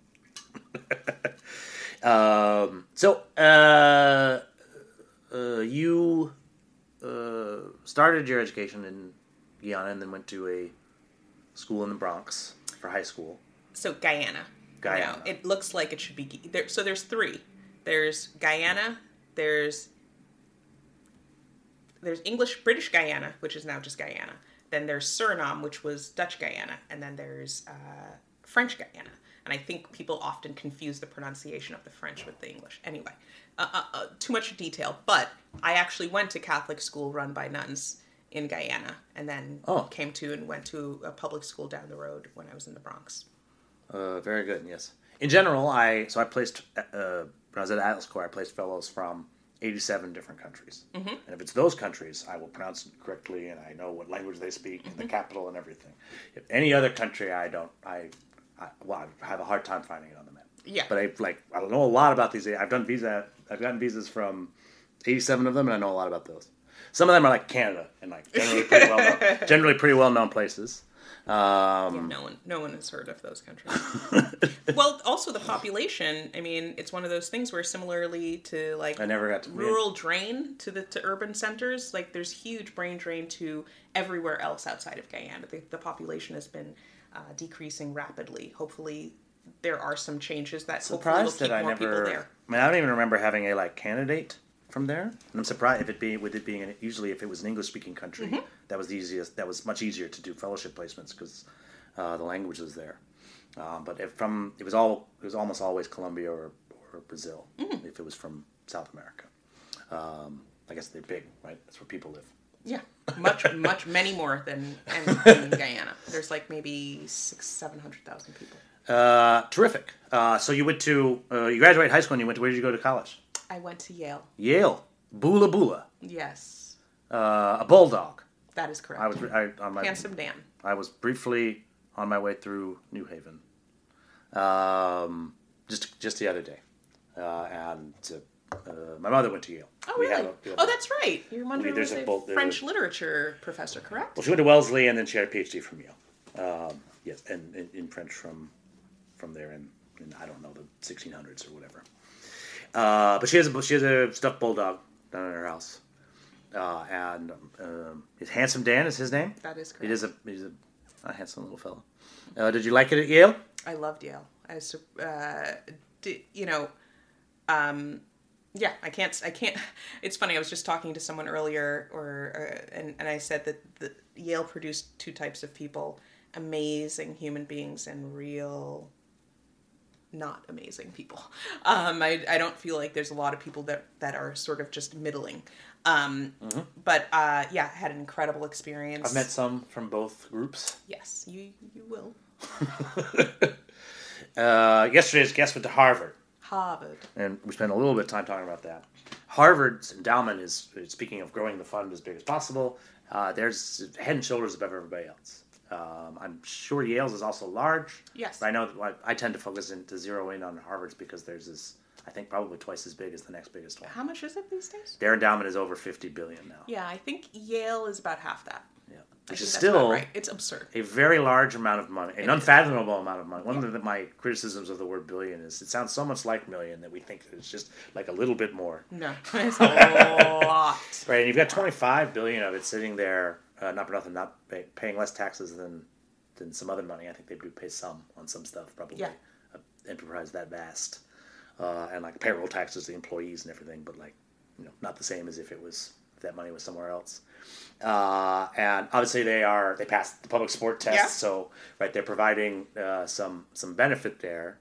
um, so uh, uh, you uh, started your education in Guyana and then went to a school in the Bronx for high school. So Guyana. Guyana. Now, it looks like it should be there. So there's three. There's Guyana. There's there's English British Guyana, which is now just Guyana. Then there's Suriname, which was Dutch Guyana, and then there's uh, French Guyana. And I think people often confuse the pronunciation of the French with the English. Anyway, uh, uh, uh, too much detail. But I actually went to Catholic school run by nuns in Guyana, and then Oh. came to and went to a public school down the road when I was in the Bronx. Uh, very good. Yes. In general, I so I placed uh, when I was at Atlas Corps, I placed fellows from eighty-seven different countries, mm-hmm. and if it's those countries, I will pronounce it correctly, and I know what language they speak, and the capital, and everything. If any other country, I don't. I, I well, I have a hard time finding it on the map. Yeah. But I like I don't know a lot about these. I've done visa. I've gotten visas from eighty-seven of them, and I know a lot about those. Some of them are like Canada and like generally pretty well known, generally pretty well known places. Um, Yeah, no one, no one has heard of those countries. well, also the population. I mean, it's one of those things where similarly to like I never got to rural drain to the to urban centers, like there's huge brain drain to everywhere else outside of Guyana. The, the population has been uh, decreasing rapidly. Hopefully, there are some changes that surprised that I never. there. I mean, I don't even remember having a like candidate from there. And I'm surprised if it being with it being an, usually if it was an English speaking country, Mm-hmm. that was the easiest. That was much easier to do fellowship placements because uh, the language was there. Um, but if from it was all it was almost always Colombia or, or Brazil Mm. if it was from South America. Um, I guess they're big, right? That's where people live. Yeah, much, much, many more than in Guyana. There's like maybe six, seven hundred thousand people. Uh, terrific. Uh, so you went to uh, you graduated high school and you went to where did you go to college? I went to Yale. Yale. Boola Boola. Yes, Uh, a bulldog. that is correct. I was I, on my Handsome Dan. I was briefly on my way through New Haven, um, just just the other day, uh, and uh, uh, my mother went to Yale. Oh, We really? a- we oh, that's right. Your mother We- was a a, French a- literature professor, correct? Well, she went to Wellesley and then she had a PhD from Yale. Um, yes, and in, in French from from there in, in I don't know the 1600s or whatever. Uh, but she has a she has a stuffed bulldog down in her house, uh, and um, is handsome Dan is his name. That is correct. He is a he's a, a handsome little fellow. Uh, did you like it at Yale? I loved Yale. I uh, di- you know, um, yeah, I can't, I can't. It's funny. I was just talking to someone earlier, or uh, and and I said that the Yale produced two types of people: amazing human beings and real, not amazing people. Um, I I don't feel like there's a lot of people that that are sort of just middling. Um, but uh, yeah, had an incredible experience. I've met some from both groups. Yes, you you will. Uh, yesterday's guest went to Harvard. Harvard. and we spent a little bit of time talking about that. Harvard's endowment is, speaking of growing the fund as big as possible, uh, there's head and shoulders above everybody else. Um, I'm sure Yale's is also large. Yes. But I know that I, I tend to focus in to zero in on Harvard's because there's this, I think, probably twice as big as the next biggest one. How much is it these days? Their endowment is over 50 billion now. Yeah, I think Yale is about half that. Yeah. Which is still right. It's absurd. a very large amount of money, an unfathomable amount of money. One of the, my criticisms of the word billion is it sounds so much like million that we think it's just like a little bit more. No, it's a lot. Right, and you've got 25 billion of it sitting there, uh, not for nothing, not pay, paying less taxes than than some other money. I think they do pay some on some stuff, probably. Yeah. An enterprise that vast, uh, and like payroll taxes, the employees and everything, but like, you know, not the same as if it was if that money was somewhere else. Uh, and obviously they are they passed the public support test, Yeah. so right they're providing uh, some some benefit there.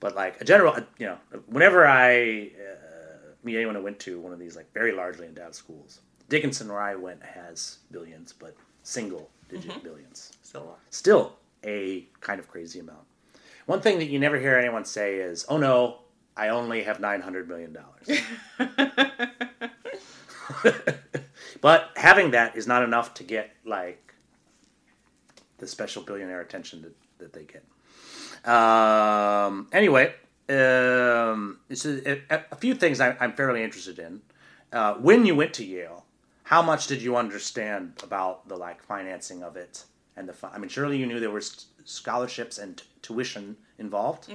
But like a general, you know, whenever I uh, meet anyone I went to one of these like very largely endowed schools, Dickinson where I went has billions, but single digit billions. It's a lot. Still a kind of crazy amount. One thing that you never hear anyone say is, "Oh no, I only have nine hundred million dollars." but having that is not enough to get like the special billionaire attention that, that they get. Um, anyway, um, this is a, a few things I, I'm fairly interested in. Uh, when you went to Yale, how much did you understand about the like financing of it and the? I mean, surely you knew there were scholarships and t- tuition involved.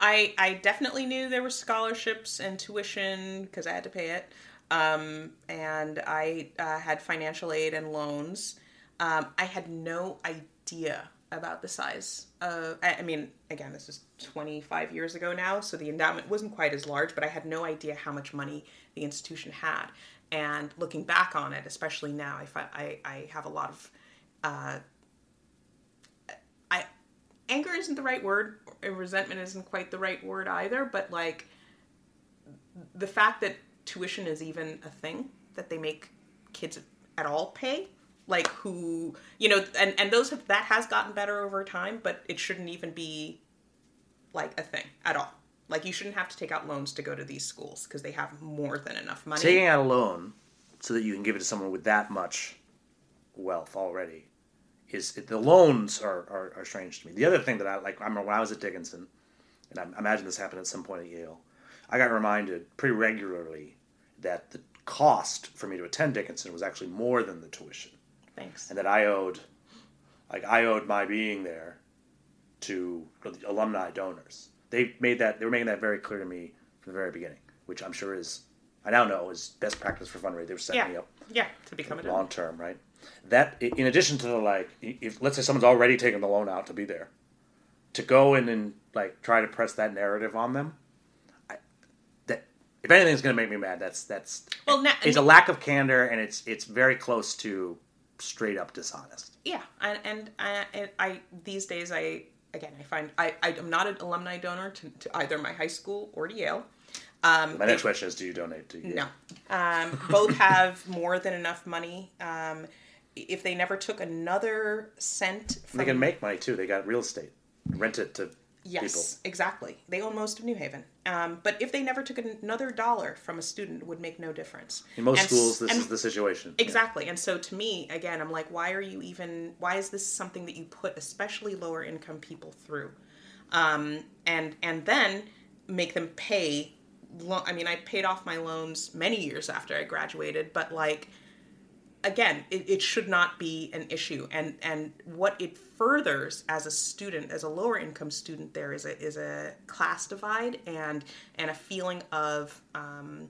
I I definitely knew there were scholarships and tuition because I had to pay it, um, and I uh, had financial aid and loans. Um, I had no idea about the size. Of, I, I mean, again, this is 25 years ago now, so the endowment wasn't quite as large, but I had no idea how much money the institution had. And looking back on it, especially now, I I, I have a lot of uh, I anger isn't the right word, resentment isn't quite the right word either, but like the fact that tuition is even a thing that they make kids at all pay like who you know and and those have that has gotten better over time but it shouldn't even be like a thing at all like you shouldn't have to take out loans to go to these schools because they have more than enough money Taking out a loan so that you can give it to someone with that much wealth already is the loans are, are, are strange to me. The other thing that I like, I remember when I was at Dickinson, and I imagine this happened at some point at Yale, I got reminded pretty regularly that the cost for me to attend Dickinson was actually more than the tuition, thanks and that I owed, like I owed my being there, to alumni donors. They made that they were making that very clear to me from the very beginning, which I'm sure is I now know is best practice for fundraising. They were setting yeah me up yeah to become a long term, right? That in addition to the like, if let's say someone's already taken the loan out to be there, to go in and like try to press that narrative on them, I, that if anything's going to make me mad, that's that's well now it's a lack of candor and it's it's very close to straight up dishonest. yeah and and I, and I these days i again i find i i'm not an alumni donor to, to either my high school or to yale Um, My next question is: Do you donate to Yale? No. Um, both have more than enough money. Um, if they never took another cent, from... they can make money too. They got real estate, rent it to Yes, people. exactly. They own most of New Haven. Um, but if they never took another dollar from a student, it would make no difference. In most and, schools, this is the situation. Exactly. Yeah. And so to me, again, I'm like, why are you even, why is this something that you put especially lower income people through? Um, and, and then make them pay. Lo- I mean, I paid off my loans many years after I graduated, but like, again, it, it, should not be an issue. And and what it furthers as a student, as a lower income student, there is a is a class divide and and a feeling of um,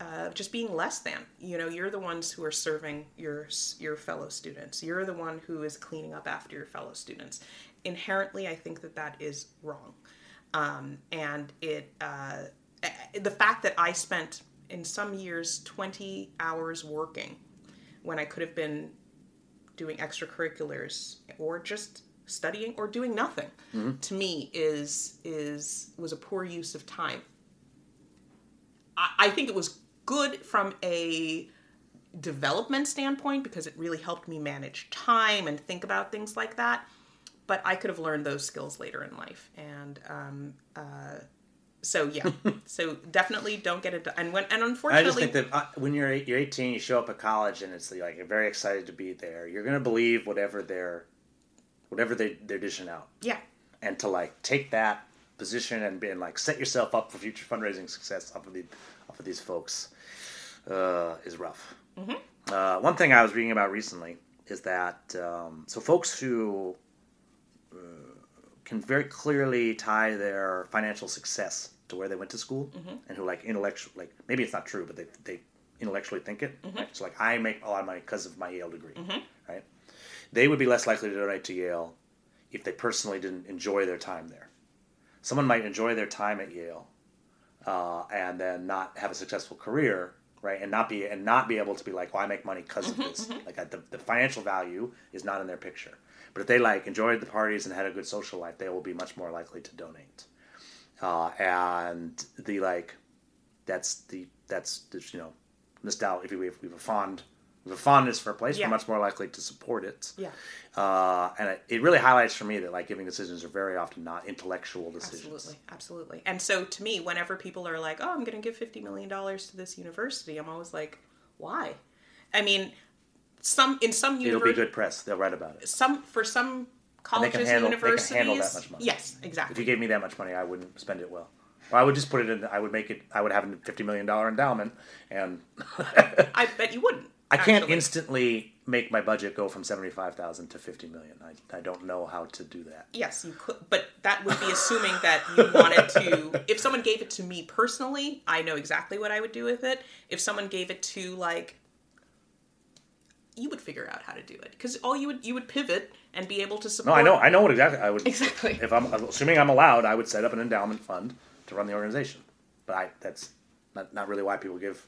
uh, just being less than. You know, you're the ones who are serving your your fellow students. You're the one who is cleaning up after your fellow students. Inherently, I think that that is wrong. Um, and it uh, the fact that I spent in some years 20 hours working when I could have been doing extracurriculars or just studying or doing nothing. Mm-hmm. to me is is was a poor use of time. I, I think it was good from a development standpoint because it really helped me manage time and think about things like that but i could have learned those skills later in life. And um, uh, so yeah, so definitely don't get it. Done. And when and unfortunately, I just think that uh, when you're you're 18, you show up at college and it's like you're very excited to be there. You're gonna believe whatever they're, whatever they they're dishing out. Yeah. And to like take that position and be and like set yourself up for future fundraising success off of the off of these folks, uh, is rough. Mm-hmm. Uh, one thing I was reading about recently is that um, so folks who uh, can very clearly tie their financial success to where they went to school mm-hmm. and who like intellectual like maybe it's not true but they, they intellectually think it mm-hmm. right? so like i make a lot of money because of my yale degree mm-hmm. right they would be less likely to donate to yale if they personally didn't enjoy their time there someone might enjoy their time at yale uh, and then not have a successful career right and not be and not be able to be like well i make money because of mm-hmm, this mm-hmm. like I, the, the financial value is not in their picture but if they like enjoyed the parties and had a good social life, they will be much more likely to donate. Uh, and the like, that's the that's the, you know, nostalgia. If we have, we have a fond we have a fondness for a place, yeah. we're much more likely to support it. Yeah. Uh, and it, it, really highlights for me that like giving decisions are very often not intellectual decisions. Absolutely, absolutely. And so to me, whenever people are like, "Oh, I'm going to give fifty million dollars to this university," I'm always like, "Why?" I mean, some in some It'll be good press. They'll write about it. Some for some colleges and, handle, universities. They can handle that much money. Yes, exactly. If you gave me that much money, I wouldn't spend it well. I would just put it in. I would make it. I would have a fifty million dollar endowment, and I bet you wouldn't. I can't instantly make my budget go from seventy five thousand to fifty million. I, I don't know how to do that. Yes, you could, but that would be assuming that you wanted to. If someone gave it to me personally, I know exactly what I would do with it. If someone gave it to like you would figure out how to do it because all you would you would pivot and be able to support. No, I know, I know what exactly I would exactly. If I'm assuming I'm allowed, I would set up an endowment fund to run the organization. But I that's not not really why people give.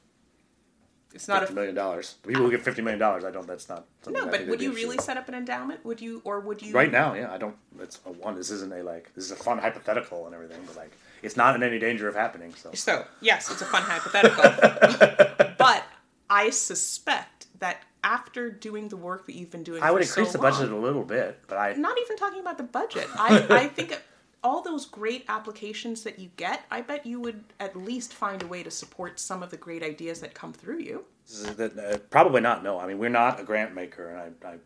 It's not a million dollars. People who give fifty million dollars, I don't. That's not. No, but would you really set up an endowment? Would you, or would you? Right now, yeah, I don't. It's a one. This isn't a like. This is a fun hypothetical and everything, but like, it's not in any danger of happening. So. So yes, it's a fun hypothetical, but I suspect that after doing the work that you've been doing, I would increase so the budget long, a little bit, but I not even talking about the budget. I I think all those great applications that you get, I bet you would at least find a way to support some of the great ideas that come through you. Uh, probably not. No, I mean we're not a grant maker, and I, I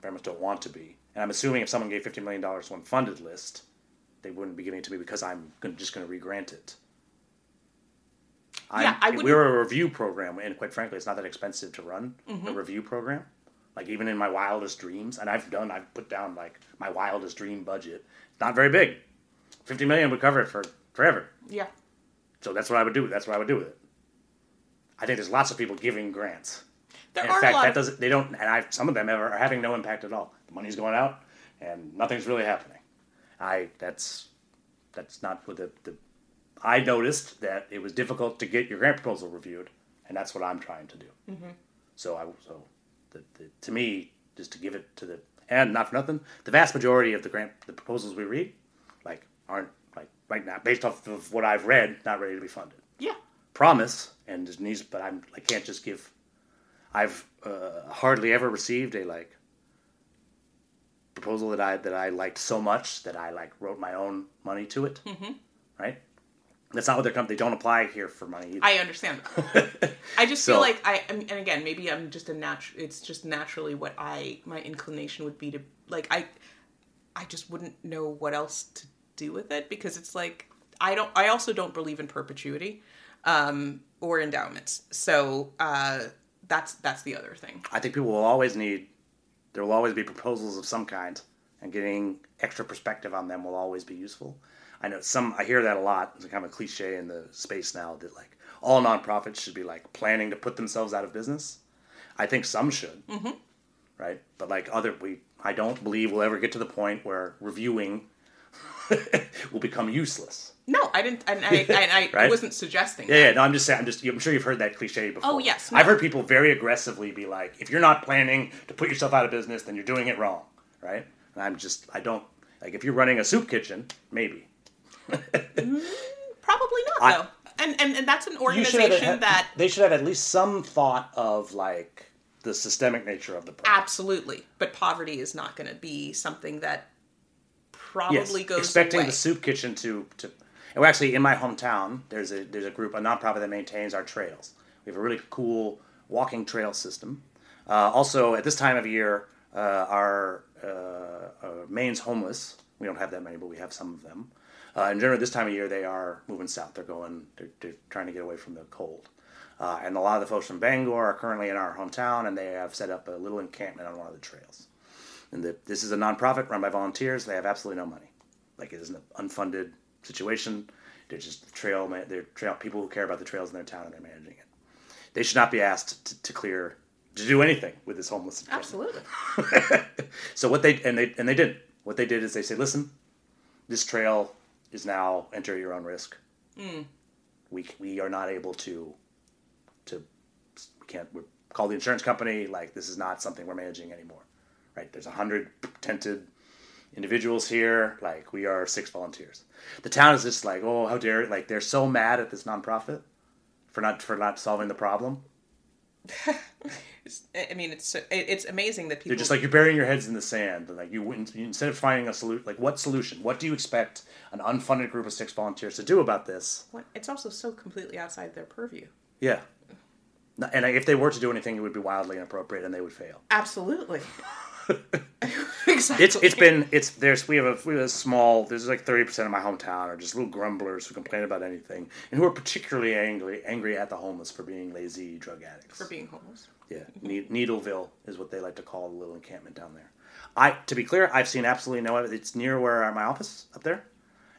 very much don't want to be. And I'm assuming if someone gave fifty million dollars to Unfunded List, they wouldn't be giving it to me because I'm just going to regrant it. Yeah, I would. We're a review program, and quite frankly, it's not that expensive to run mm-hmm. a review program. Like even in my wildest dreams, and I've done, I've put down like my wildest dream budget. It's not very big. Fifty million would cover it for forever. Yeah. So that's what I would do. That's what I would do with it. I think there's lots of people giving grants. There in are fact, a lot that doesn't. They don't, and I some of them are having no impact at all. The money's going out, and nothing's really happening. I that's that's not what the, the I noticed that it was difficult to get your grant proposal reviewed, and that's what I'm trying to do. Mm-hmm. So I so the, the, to me just to give it to the and not for nothing, the vast majority of the grant the proposals we read like aren't like right now based off of what I've read not ready to be funded. Yeah, promise, and it needs, but I'm I can't just give. I've uh, hardly ever received a like proposal that I that I liked so much that I like wrote my own money to it. Mm-hmm. Right. That's not what they're coming. They don't apply here for money. Either. I understand. I just So- feel like I and and again maybe I'm just a natural. It's just naturally what I my inclination would be to like I I just wouldn't know what else to do with it because it's like I don't. I also don't believe in perpetuity um, or endowments. So uh, that's that's the other thing. I think people will always need. There will always be proposals of some kind, and getting extra perspective on them will always be useful. I know some. I hear that a lot. It's kind of a cliche in the space now that like all nonprofits should be like planning to put themselves out of business. I think some should, mm-hmm. right? But like other, we I don't believe we'll ever get to the point where reviewing will become useless. No, I didn't. And I, and I Right? wasn't suggesting. Yeah, yeah. No, I'm just saying. I'm just. I'm sure you've heard that cliche before. Oh, yes, I've heard people very aggressively be like, "If you're not planning to put yourself out of business, then you're doing it wrong." Right? And I'm just. I don't like if you're running a soup kitchen, maybe. Probably not I- though. And, and and that's an You should have- organization have- that they should have at least some thought of like the systemic nature of the problem. absolutely, but poverty is not going to be something that probably yes, goes expecting away. the soup kitchen to to. And actually in my hometown. There's a there's a group, a nonprofit that maintains our trails. We have a really cool walking trail system. Uh, also, at this time of year, uh, our uh, uh, Maine's homeless. We don't have that many, but we have some of them. Uh, and generally, this time of year, they are moving south. They're going. They're, they're trying to get away from the cold. Uh, and a lot of the folks from Bangor are currently in our hometown, and they have set up a little encampment on one of the trails. And the, this is a nonprofit run by volunteers. They have absolutely no money. Like it is an unfunded situation. They're just trail. They're trail people who care about the trails in their town, and they're managing it. They should not be asked to, to clear to do anything with this homeless. Absolutely. So what they and they and they did. What they did is they said, "Listen, this trail is now enter your own risk. Hmm. We we are not able to to we can't we call the insurance company. Like this is not something we're managing anymore. Right? There's a hundred tented individuals here. Like we are six volunteers. The town is just like, oh, how dare! Like they're so mad at this nonprofit for not for not solving the problem. It's- I mean, it's it- it's amazing that people They're just like you're burying your heads in the sand. And like you wouldn't instead of finding a solution, like what solution? What do you expect an unfunded group of six volunteers to do about this? What- It's also so completely outside their purview. Yeah, and uh, if they were to do anything, it would be wildly inappropriate, and they would fail. Absolutely. exactly. It's it's been it's there's we have a we have a small there's like thirty percent of my hometown are just little grumblers who complain about anything and who are particularly angry angry at the homeless for being lazy drug addicts. for being homeless. Yeah, Ne- Needleville is what they like to call the little encampment down there. I, to be clear, I've seen absolutely no. It's near where my office up there.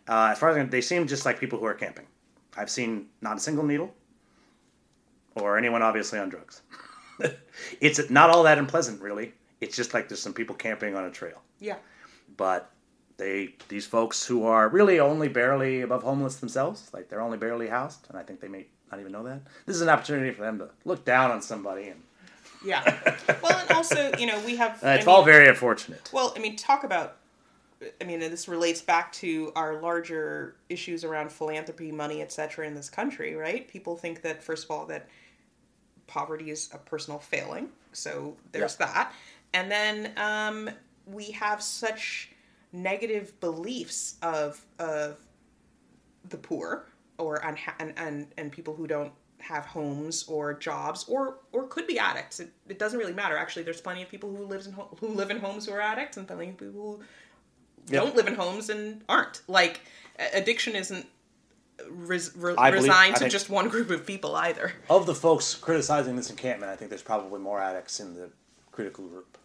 Uh, as far as I can, they seem just like people who are camping. I've seen not a single needle, or anyone obviously on drugs. it's not all that unpleasant, really. It's just like there's some people camping on a trail, Yeah. but they these folks who are really only barely above homeless themselves, like they're only barely housed, and I think they may not even know that. This is an opportunity for them to look down on somebody and Yeah. well, and also, you know, we have. Uh, I it's mean- all very unfortunate. Well, I mean, talk about. I mean, and this relates back to our larger issues around philanthropy, money, etc. in this country, right? People think that first of all that poverty is a personal failing, so there's Yeah. that, and then um, we have such negative beliefs of of the poor or unha- and, and and people who don't have homes or jobs or or could be addicts. It, it doesn't really matter. Actually, there's plenty of people who lives in ho- who live in homes who are addicts, and plenty of people who Yep. don't live in homes and aren't. Like addiction isn't res- re- believe- resigned I to just one group of people either. Of the folks criticizing this encampment, I think there's probably more addicts in the critical group.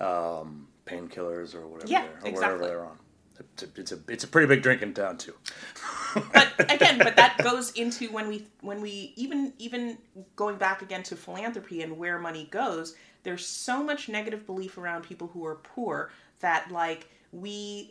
Um, painkillers or whatever, Yeah, they're, or exactly. whatever they're on. It's a, it's a it's a pretty big drink drinking town too. but again, but that goes into when we when we even even going back again to philanthropy and where money goes. There's so much negative belief around people who are poor that like we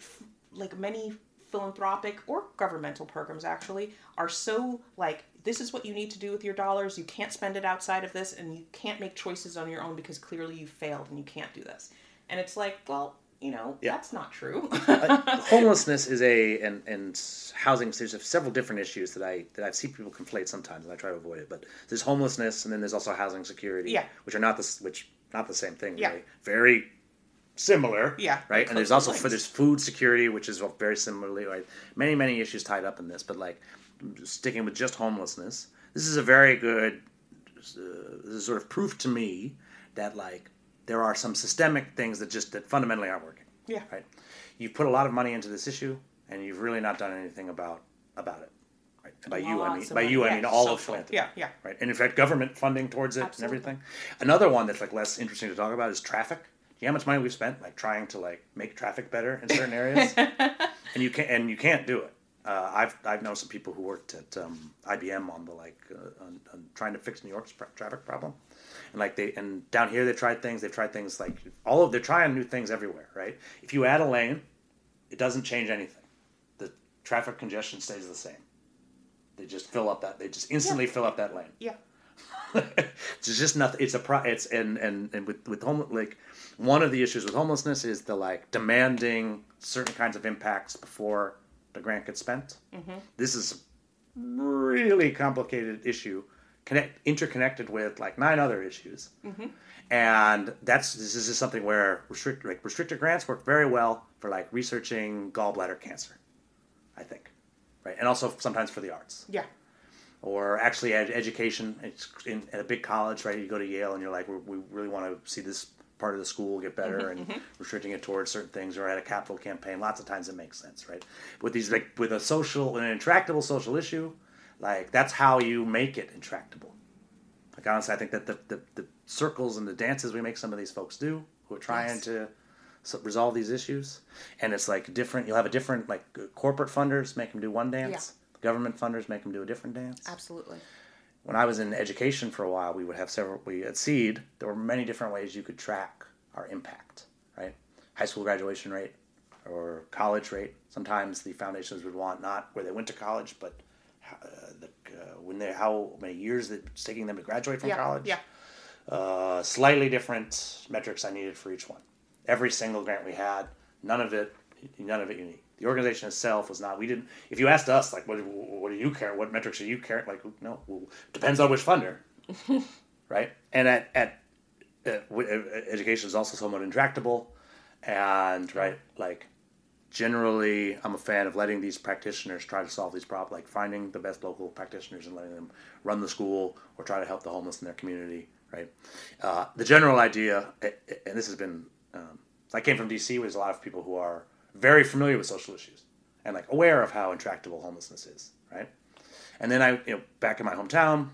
like many philanthropic or governmental programs actually are so like this is what you need to do with your dollars you can't spend it outside of this and you can't make choices on your own because clearly you failed and you can't do this and it's like well you know, Yeah. that's not true. Uh, homelessness is a and and housing. There's several different issues that I that I've seen people conflate sometimes, and I try to avoid it. But there's homelessness, and then there's also housing security, Yeah. which are not the which not the same thing. Yeah. Really. Very similar. Yeah, Right. And there's also for there's food security, which is very similarly right. Many many issues tied up in this, but like sticking with just homelessness, this is a very good. Uh, this is sort of proof to me that like there are some systemic things that just that fundamentally aren't working yeah. right? You've put a lot of money into this issue, and you've really not done anything about about it. Right? By you, I mean by you, I Yeah, mean all of social. philanthropy. Yeah, yeah. Right, and in fact, government funding towards it Absolutely. and everything. Another one that's like less interesting to talk about is traffic. Do you know how much money we've spent like trying to like make traffic better in certain areas, and you can't and you can't do it. Uh, I've I've known some people who worked at um, IBM on the like uh, on, on trying to fix New York's tra- traffic problem, and like they and down here they tried things. They've tried things like all of they're trying new things everywhere. Right? If you add a lane, it doesn't change anything. The traffic congestion stays the same. They just fill up that. They just instantly fill up that lane. Yeah. it's just nothing. It's a pro. It's and and and with with home like one of the issues with homelessness is the like demanding certain kinds of impacts before the grant gets spent. Mm-hmm. This is a really complicated issue, connect interconnected with like nine other issues, mm-hmm. and that's this is just something where restrict like restricted grants work very well for like researching gallbladder cancer, I think, right, and also sometimes for the arts Yeah. or actually ed- education. It's in, at a big college, right? You go to Yale and you're like, we, we really want to see this part of the school get better mm-hmm, and mm-hmm. restricting it towards certain things, or at a capital campaign. Lots of times it makes sense, right? With these, like, with a social, an intractable social issue, like that's how you make it intractable. Like honestly, I think that the, the, the circles and the dances we make some of these folks do, who are trying Yes. to so resolve these issues, and it's like different. You'll have a different like corporate funders make them do one dance. Government funders make them do a different dance Absolutely. When I was in education for a while, we would have several. We at Seed, there were many different ways you could track our impact. Right, high school graduation rate or college rate. Sometimes the foundations would want not where they went to college, but uh, the, uh, when they how many years it's taking them to graduate from Yeah. college. Yeah. Uh, slightly different metrics I needed for each one. Every single grant we had, none of it, none of it unique. The organization itself was not. We didn't. If you asked us, like, what, what do you care? What metrics are you care? Like, no, well, depends on which funder, right? And at at, at w- uh, education is also somewhat intractable, and right, like generally i'm a fan of letting these practitioners try to solve these problems like finding the best local practitioners and letting them run the school or try to help the homeless in their community right uh, the general idea and this has been um, i came from dc where there's a lot of people who are very familiar with social issues and like aware of how intractable homelessness is right and then i you know back in my hometown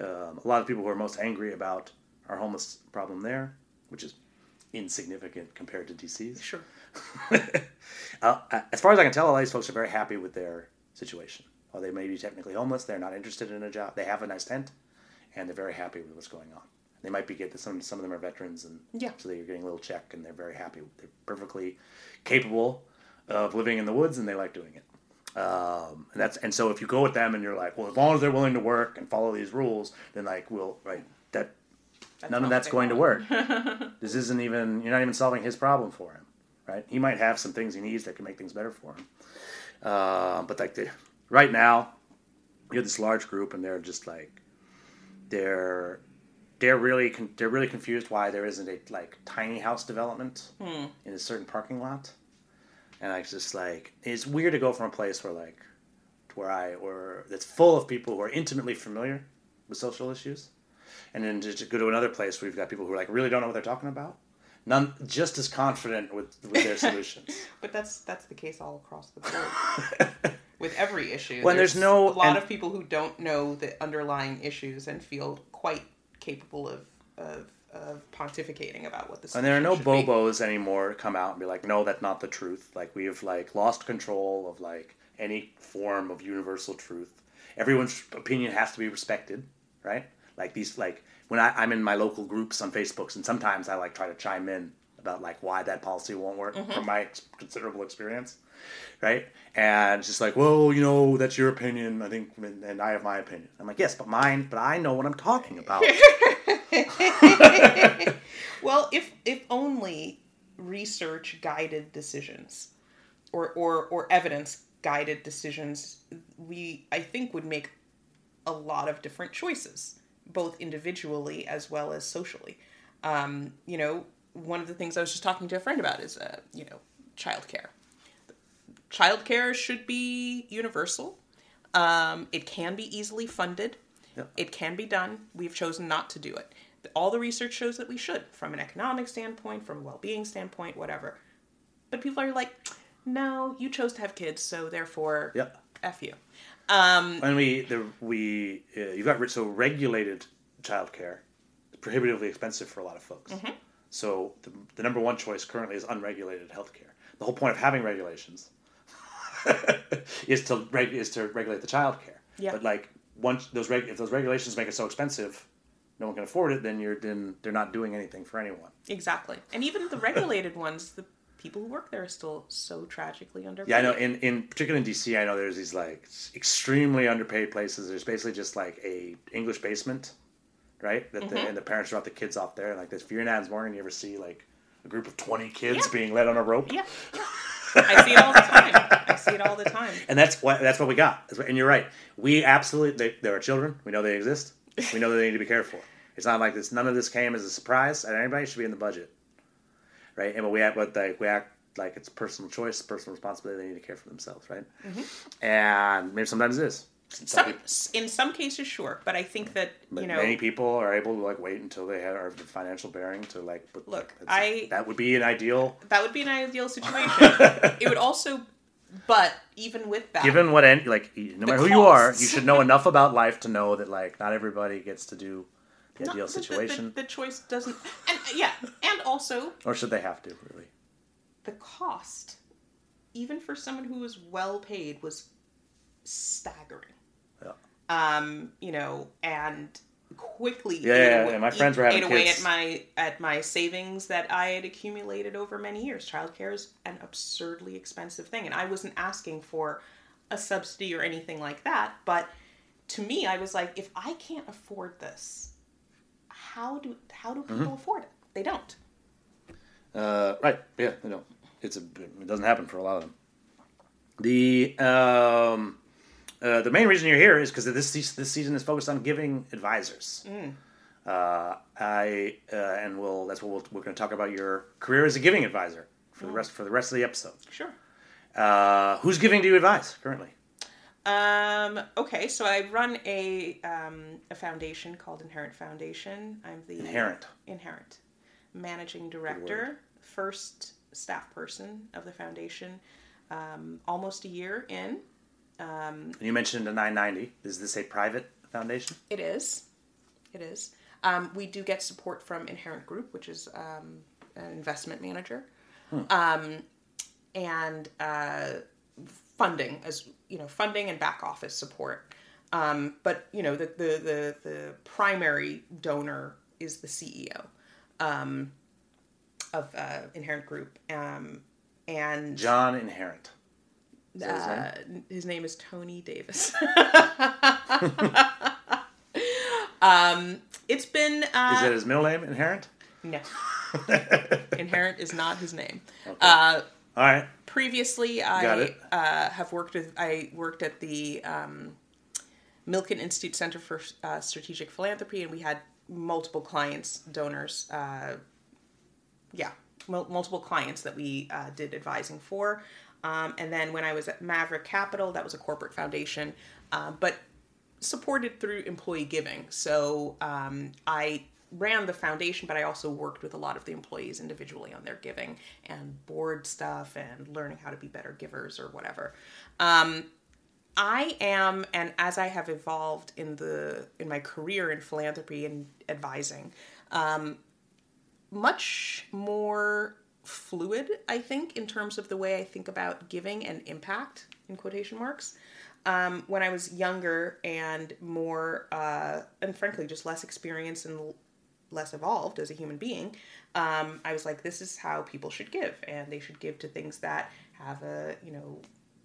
um, a lot of people who are most angry about our homeless problem there which is insignificant compared to dc's Sure. uh, as far as I can tell, a lot of these folks are very happy with their situation. While they may be technically homeless, they're not interested in a job. They have a nice tent, and they're very happy with what's going on. They might be getting some. Some of them are veterans, and Yeah. so they're getting a little check, and they're very happy. They're perfectly capable of living in the woods, and they like doing it. Um, and that's and so if you go with them and you're like, well, as long as they're willing to work and follow these rules, then like we'll right that That's none of that's what they going to work. this isn't even you're not even solving his problem for him, right? He might have some things he needs that can make things better for him. Uh, but like the, right now, you have this large group, and they're just like they're they're really con- they're really confused why there isn't a like tiny house development hmm. in a certain parking lot, and I just like it's weird to go from a place where like where I or that's full of people who are intimately familiar with social issues, and then to, go to another place where you've got people who like really don't know what they're talking about, none just as confident with with their solutions. But that's that's the case all across the board. With every issue, When there's no- a lot and- of people who don't know the underlying issues and feel quite capable of of, of pontificating about what the And there are no should be. bobos anymore to come out and be like, no, that's not the truth. Like we have like lost control of like any form of universal truth. Everyone's opinion has to be respected, right? Like these like when I, I'm in my local groups on Facebooks and sometimes I like try to chime in about like why that policy won't work mm-hmm. from my considerable experience, right? And it's just like, well, you know, that's your opinion. I think, and, and I have my opinion. I'm like, yes, but mine, but I know what I'm talking about. Well, if if only research guided decisions or, or, or evidence guided decisions, we, I think, would make a lot of different choices, both individually as well as socially. Um, you know, one of the things I was just talking to a friend about is, uh, you know, childcare. Childcare should be universal. Um, it can be easily funded. Yep. It can be done. We've chosen not to do it. All the research shows that we should, from an economic standpoint, from a well-being standpoint, whatever. But people are like, no, you chose to have kids, so therefore, Yep. f you. Um, And we the we uh, you've got so regulated childcare is prohibitively expensive for a lot of folks. Mm-hmm. So the, the number one choice currently is unregulated healthcare. The whole point of having regulations is to reg- is to regulate the childcare. Yeah. But like once those reg- if those regulations make it so expensive, no one can afford it. Then you're then they're not doing anything for anyone. exactly. And even the regulated ones, the people who work there are still so tragically underpaid. Yeah, I know. In in particular in DC, I know there's these like extremely underpaid places. There's basically just like a English basement, right? That the, mm-hmm. and the parents drop the kids off there. And like this, if you're in Adams Morgan, you ever see like a group of twenty kids Yeah. being led on a rope? Yeah, yeah. I see it all the time. I see it all the time. And that's what that's what we got. And you're right. We absolutely they, there are children. We know they exist. We know that they need to be cared for. It's not like this. None of this came as a surprise, and anybody should be in the budget, right? And but we act, but like we act like it's personal choice, personal responsibility. They need to care for themselves, right? Mm-hmm. And maybe sometimes it is. Some Some, in some cases, sure, but I think that but you know, many people are able to like wait until they have the financial bearing to like. Look, I- that would be an ideal. that would be an ideal situation. it would also, but even with that, Given what any like, no matter who you are, you should know enough about life to know that like not everybody gets to do the not- ideal the- the- situation, the, the choice doesn't, and uh, yeah, and also or should they have to really? the cost, even for someone who was well paid, was staggering. Um, you know, and quickly Yeah, yeah, away- yeah, my friends were having ate away kids. at my at my savings that I had accumulated over many years. Childcare is an absurdly expensive thing, and I wasn't asking for a subsidy or anything like that. But to me, I was like, if I can't afford this, how do how do people Mm-hmm. afford it? They don't. Uh, right. Yeah. You know, it's a. It doesn't happen for a lot of them. The um, uh, the main reason you're here is because this this season is focused on giving advisors. Uh, I uh, and we'll that's what we'll, we're going to talk about your career as a giving advisor for the rest for the rest of the episode. Sure. Uh, who's giving do you advise currently? Um, okay, so I run a um, a foundation called Inherent Foundation. I'm the Inherent. Inherent managing director, first staff person of the foundation. Um, almost a year in. And you mentioned a 990. Is this a private foundation? It is. It is. Um, we do get support from Inherent Group, which is um, an investment manager, um, and uh, funding as you know, funding and back office support. Um, but you know, the, the the the primary donor is the CEO um, of uh, Inherent Group, um, and John Inherent. Is that his name? uh, his name is Tony Davis. um, it's been uh, Is that his middle name, Inherent? no. Inherent is not his name. Uh, All right. previously, I uh, have worked with. I worked at the um, Milken Institute Center for uh, Strategic Philanthropy, and we had multiple clients, donors. Uh, yeah, mul- multiple clients that we uh, did advising for. Um, and then when I was at Maverick Capital, that was a corporate foundation, uh, but supported through employee giving. So um, I ran the foundation, but I also worked with a lot of the employees individually on their giving and board stuff and learning how to be better givers or whatever. Um, I am, and as I have evolved in the in my career in philanthropy and advising, um, much more fluid. I think in terms of the way I think about giving and impact in quotation marks. Um, when I was younger and more, uh, and frankly, just less experienced and less evolved as a human being, um, I was like, this is how people should give, and they should give to things that have a, you know,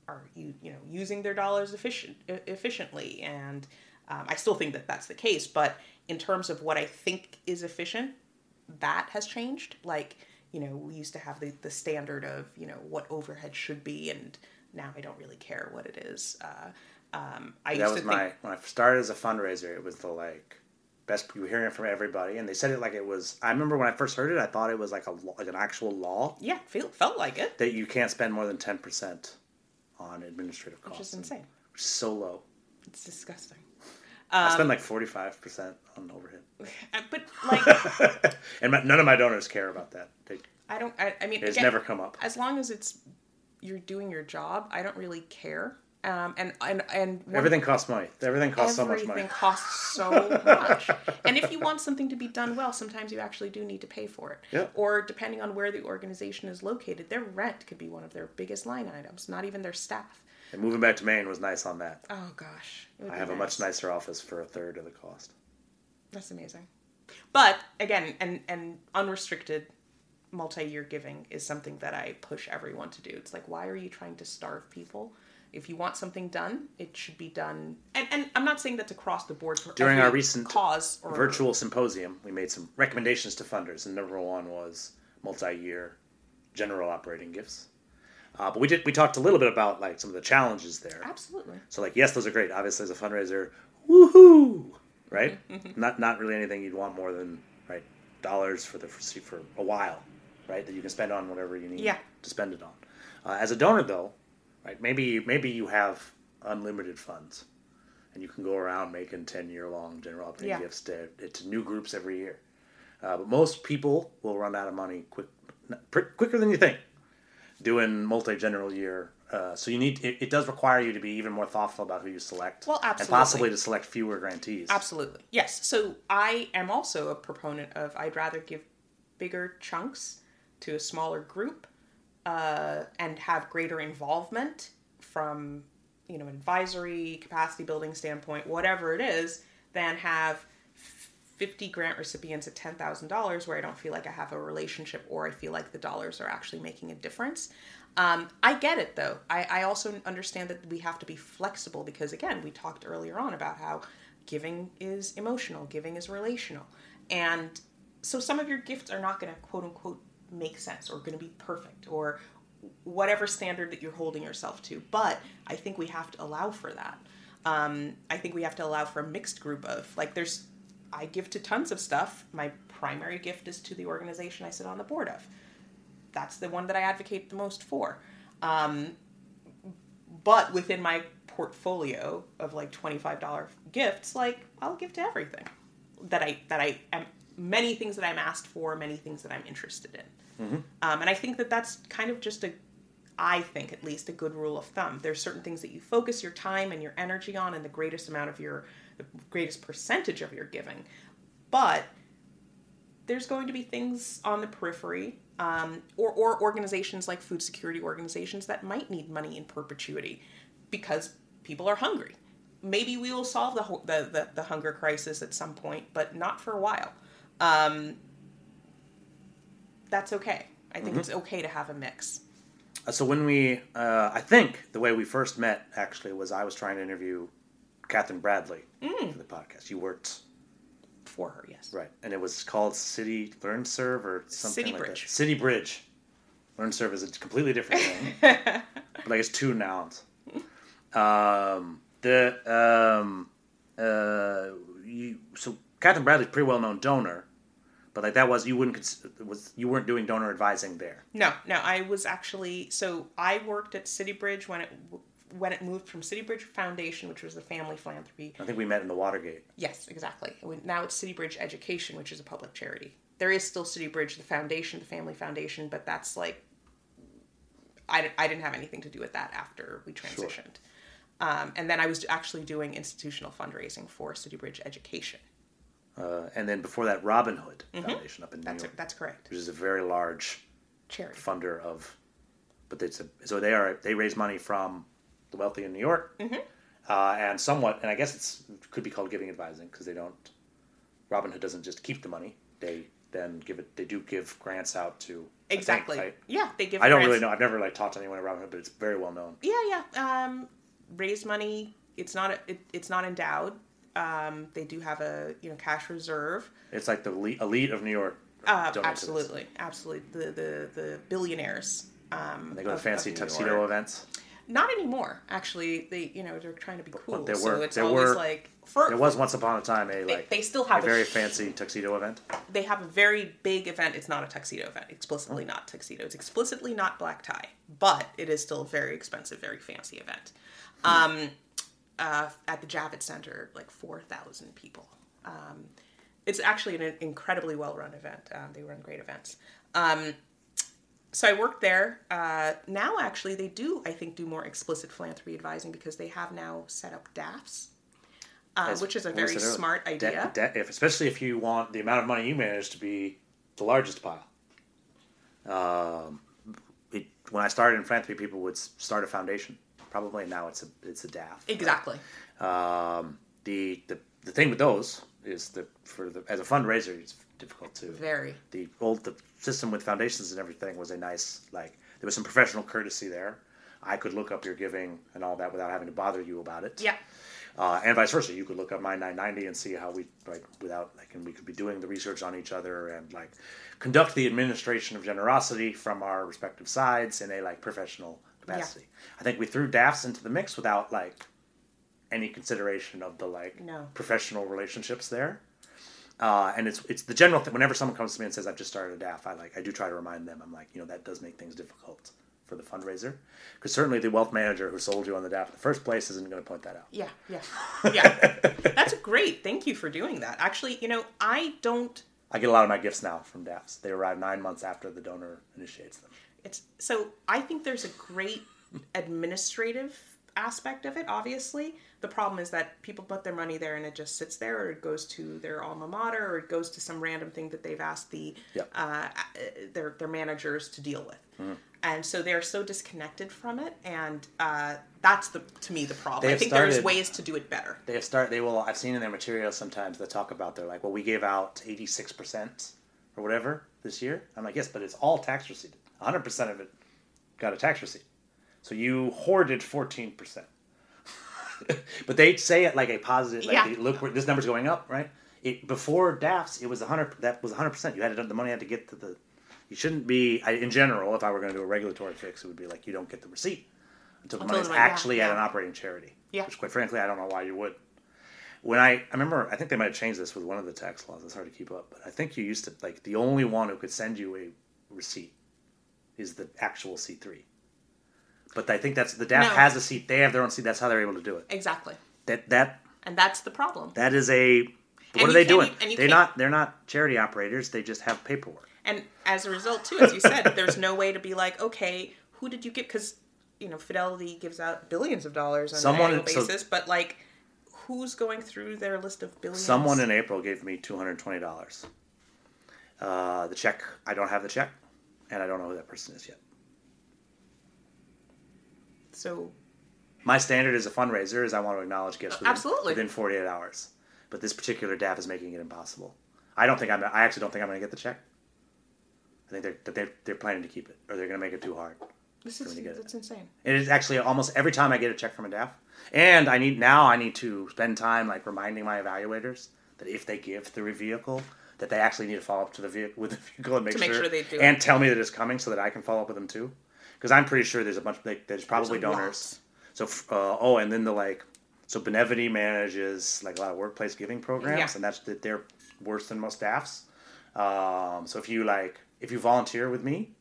are you you know using their dollars efficient efficiently, and um, I still think that that's the case. But in terms of what I think is efficient, that has changed. Like you know, we used to have the, the standard of, you know, what overhead should be, and now I don't really care what it is. Uh, um, I That used was to my think, when I started as a fundraiser. It was the like best. You were hearing it from everybody, and they said it like it was. I remember when I first heard it, I thought it was like a like an actual law yeah, feel, felt like it, that you can't spend more than ten percent on administrative costs. which is insane. Which is so low. It's disgusting. I Um, spend like forty five percent on overhead, Uh, But like, and my, none of my donors care about that. They, I don't. I, I mean, it's again, never come up. as long as it's you're doing your job, I don't really care. Um, and and and one- Everything costs money. Everything costs so much everything money. costs so much. and if you want something to be done well, sometimes you actually do need to pay for it. Yeah. Or depending on where the organization is located, their rent could be one of their biggest line items, not even their staff. And moving back to Maine was nice on that. Oh gosh. I have a much nicer office for a third of the cost. That's amazing. But again, and and unrestricted multi-year giving is something that I push everyone to do. It's like why are you trying to starve people? If you want something done, it should be done. And and I'm not saying that's across the board for During our recent cause or virtual symposium, we made some recommendations to funders, and number one was multi-year general operating gifts. Uh, but we did we talked a little bit about like some of the challenges there. Absolutely. So like yes, those are great. Obviously, as a fundraiser, woohoo, right? Mm-hmm. Not not really anything you'd want more than right dollars for the for, for a while, right? That you can spend on whatever you need Yeah. to spend it on. Uh, as a donor, though, right? Maybe maybe you have unlimited funds, and you can go around making ten year long general operating Yeah. gifts to to new groups every year. Uh, but most people will run out of money quick, quicker than you think doing multi general year. Uh, so you need it, it does require you to be even more thoughtful about who you select. Well, absolutely, and possibly to select fewer grantees. Absolutely. Yes. So I am also a proponent of I'd rather give bigger chunks to a smaller group uh, and have greater involvement from you know an advisory capacity building standpoint whatever it is than have 50 grant recipients at $10,000 where I don't feel like I have a relationship or I feel like the dollars are actually making a difference. Um, I get it though. I, I also understand that we have to be flexible because, again, we talked earlier on about how giving is emotional, giving is relational. And so some of your gifts are not going to quote unquote make sense or going to be perfect or whatever standard that you're holding yourself to. But I think we have to allow for that. Um, I think we have to allow for a mixed group of, like, there's I give to tons of stuff. My primary gift is to the organization I sit on the board of. That's the one that I advocate the most for. Um, but within my portfolio of like $25 gifts, like I'll give to everything that I that I am many things that I'm asked for, many things that I'm interested in. Um, and I think that that's kind of just a I think at least a good rule of thumb. There's certain things that you focus your time and your energy on and the greatest amount of your the greatest percentage of your giving. But there's going to be things on the periphery um, or, or organizations like food security organizations that might need money in perpetuity because people are hungry. Maybe we will solve the, the, the, the hunger crisis at some point, but not for a while. Um, that's okay. I think it's okay to have a mix. Uh, So when we, uh, I think the way we first met actually was I was trying to interview Catherine Bradley Mm. for the podcast. You worked For her, yes. right, and it was called City Learn Serve or something City like Bridge. that. City Bridge. Learn Serve is a completely different thing, but I guess two nouns. Um, the um, uh, you, so Catherine Bradley's a pretty well known donor, but like that was you wouldn't cons- was you weren't doing donor advising there. No, no, I was actually so I worked at City Bridge when it when it moved from City Bridge Foundation, which was the family philanthropy. I think we met in the Watergate. Yes, exactly. Now it's City Bridge Education, which is a public charity. There is still City Bridge, the foundation, the family foundation, but that's like I, I didn't have anything to do with that after we transitioned. Um, and then I was actually doing institutional fundraising for City Bridge Education. Uh, and then before that, Robin Hood Foundation up in New Mm-hmm. That's York, that's correct. which is a very large Charity. funder of, but it's a, so they are they raise money from the wealthy in New York, Mm-hmm. uh, and somewhat, and I guess it's could be called giving advising because they don't. Robin Hood doesn't just keep the money; they then give it. They do give grants out to think, Exactly. right? Yeah, they give. I don't grants. really know. I've never like talked to anyone at Robin Hood, but it's very well known. Yeah, yeah. Um, raise money. It's not. A, it, it's not endowed. Um, they do have a you know cash reserve. It's like the elite, of New York. Uh, donate to this? absolutely, absolutely. The the the billionaires. Um, They go to of- fancy of tuxedo events. Not anymore. Actually, they you know they're trying to be cool. there so were- it's there always were- like for, There was once upon a time a They- like they still have a very sh- fancy tuxedo event. they have a very big event. It's not a tuxedo event. Explicitly not tuxedo. It's explicitly not black tie, but it is still a very expensive, very fancy event. Um, uh, at the Javits Center, like four thousand people. Um, it's actually an incredibly well run event. Um, they run great events. Um, so I worked there. Uh, now, actually, they do, I think, do more explicit philanthropy advising because they have now set up DAFs, uh, which is a very smart idea. de- if, especially if you want the amount of money you manage to be the largest pile. Um, it, when I started in philanthropy, people would start a foundation. Probably now it's a it's a DAF. exactly. Um, the, the the thing with those is that for the as a fundraiser, it's difficult to Very. the old the system with foundations and everything was a nice like there was some professional courtesy there. I could look up your giving and all that without having to bother you about it. Yeah. Uh, and vice versa, you could look up my 990 and see how we like without like, and we could be doing the research on each other and like conduct the administration of generosity from our respective sides in a like professional capacity. I think we threw DAFs into the mix without like any consideration of the like No. professional relationships there. Uh, and it's it's the general thing. Whenever someone comes to me and says I've just started a DAF, I like I do try to remind them. I'm like, you know, that does make things difficult for the fundraiser, because certainly the wealth manager who sold you on the DAF in the first place isn't going to point that out. Yeah, yeah, yeah. That's great. Thank you for doing that. Actually, you know, I don't. I get a lot of my gifts now from DAFs. They arrive nine months after the donor initiates them. It's so. I think there's a great administrative aspect of it. Obviously, the problem is that people put their money there and it just sits there, or it goes to their alma mater, or it goes to some random thing that they've asked the Yep. uh, their their managers to deal with. Mm-hmm. And so they're so disconnected from it, and uh, that's the to me the problem. I think there's ways to do it better. They have start. They will. I've seen in their materials sometimes they talk about. They're like, well, we gave out eighty six percent or whatever this year. I'm like, yes, but it's all tax hundred percent of it got a tax receipt. So you hoarded fourteen percent. but they say it like a positive. Like, Yeah. they look, this number's going up, right? It before DAFs, it was hundred. That was hundred percent. You had to, the money had to get to the. You shouldn't be. I, in general, if I were going to do a regulatory fix, it would be like you don't get the receipt until the Until money's the money- yeah, actually at an operating charity. Yeah. Which, quite frankly, I don't know why you would. When I, I remember, I think they might have changed this with one of the tax laws. It's hard to keep up, but I think you used to like the only one who could send you a receipt is the actual C three. But I think that's the DAF No. has a seat. They have their own seat. That's how they're able to do it. Exactly, That that and that's the problem. that is a. What And are they doing? you They're not. They're not charity operators. They just have paperwork. And as a result, too, as you said, there's no way to be like, okay, who did you get? Because you know, Fidelity gives out billions of dollars on Someone- an annual so- basis, but like, who's going through their list of billions? Someone in April gave me two hundred twenty dollars. Uh, the check. I don't have the check, and I don't know who that person is yet. So My standard as a fundraiser is I want to acknowledge gifts uh, within, Absolutely. within 48 hours. But this particular DAF is making it impossible. I don't think I'm. I actually don't think I'm going to get the check. I think they're that they're, they're planning to keep it, or they're going to make it too hard. this is get it. insane. It is actually almost every time I get a check from a DAF, and I need now I need to spend time like reminding my evaluators that if they give through a vehicle, that they actually need to follow up to the vehicle with the vehicle and make, To make sure, sure they do it. and tell me that it's coming so that I can follow up with them too. Because I'm pretty sure there's a bunch. Like, there's probably There's donors. So uh, oh, and then the like. So Benevity manages like a lot of workplace giving programs, Yeah. and that's that they're worse than most staffs. Um, so if you like, if you volunteer with me,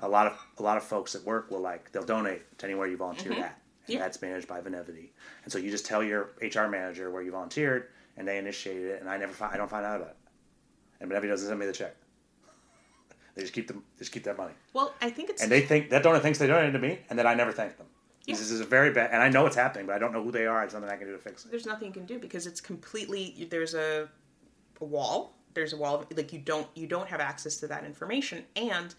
a lot of a lot of folks at work will like they'll donate to anywhere you volunteered at, and Mm-hmm. Yeah. that's managed by Benevity. And so you just tell your HR manager where you volunteered, and they initiate it, and I never find, I don't find out about it, and Benevity doesn't send me the check. They just keep them just keep that money, Well, I think it's and they think that donor thinks they donated to me, and that I never thank them. Yeah. This is a very bad, and I know it's happening, but I don't know who they are. It's nothing I can do to fix it. there's nothing you can do because it's completely there's a, a wall there's a wall of, like you don't you don't have access to that information and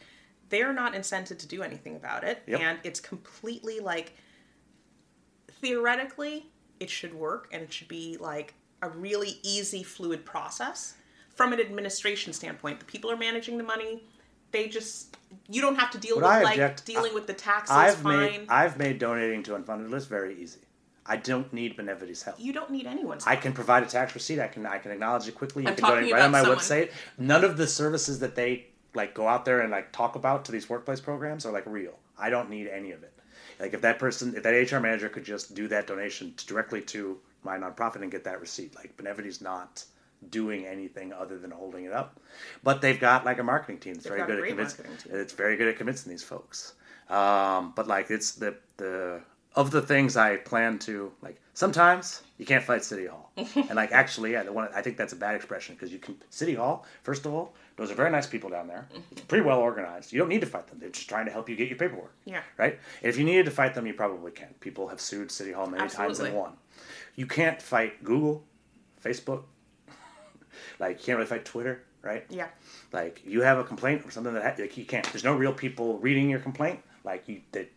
they're not incented to do anything about it Yep. and it's completely like theoretically it should work and it should be like a really easy fluid process from an administration standpoint the people are managing the money they just you don't have to deal with I like object- dealing with the taxes I've fine made I've made donating to unfunded lists very easy. I don't need Benevity's help. You don't need anyone's Help. I can provide a tax receipt. I can I can acknowledge it quickly. You I'm can go talking right on my about website. None of the services that they like go out there and like talk about to these workplace programs are like real. I don't need any of it. Like if that person, if that HR manager could just do that donation directly to my nonprofit and get that receipt, like Benevity's not doing anything other than holding it up. But they've got like a marketing team that's They've very good at convincing. It's very good at convincing these folks. Um, but like it's the the of the things I plan to like. Sometimes you can't fight City Hall, and like actually, I want. I think that's a bad expression because you can City Hall. First of all, those are very nice people down there. It's pretty well organized. You don't need to fight them. They're just trying to help you get your paperwork. Yeah. Right. And if you needed to fight them, you probably can. People have sued City Hall many times and won. You can't fight Google, Facebook. Like you can't really fight Twitter, right? Yeah. Like you have a complaint or something that ha- like you can't. There's no real people reading your complaint. Like you that.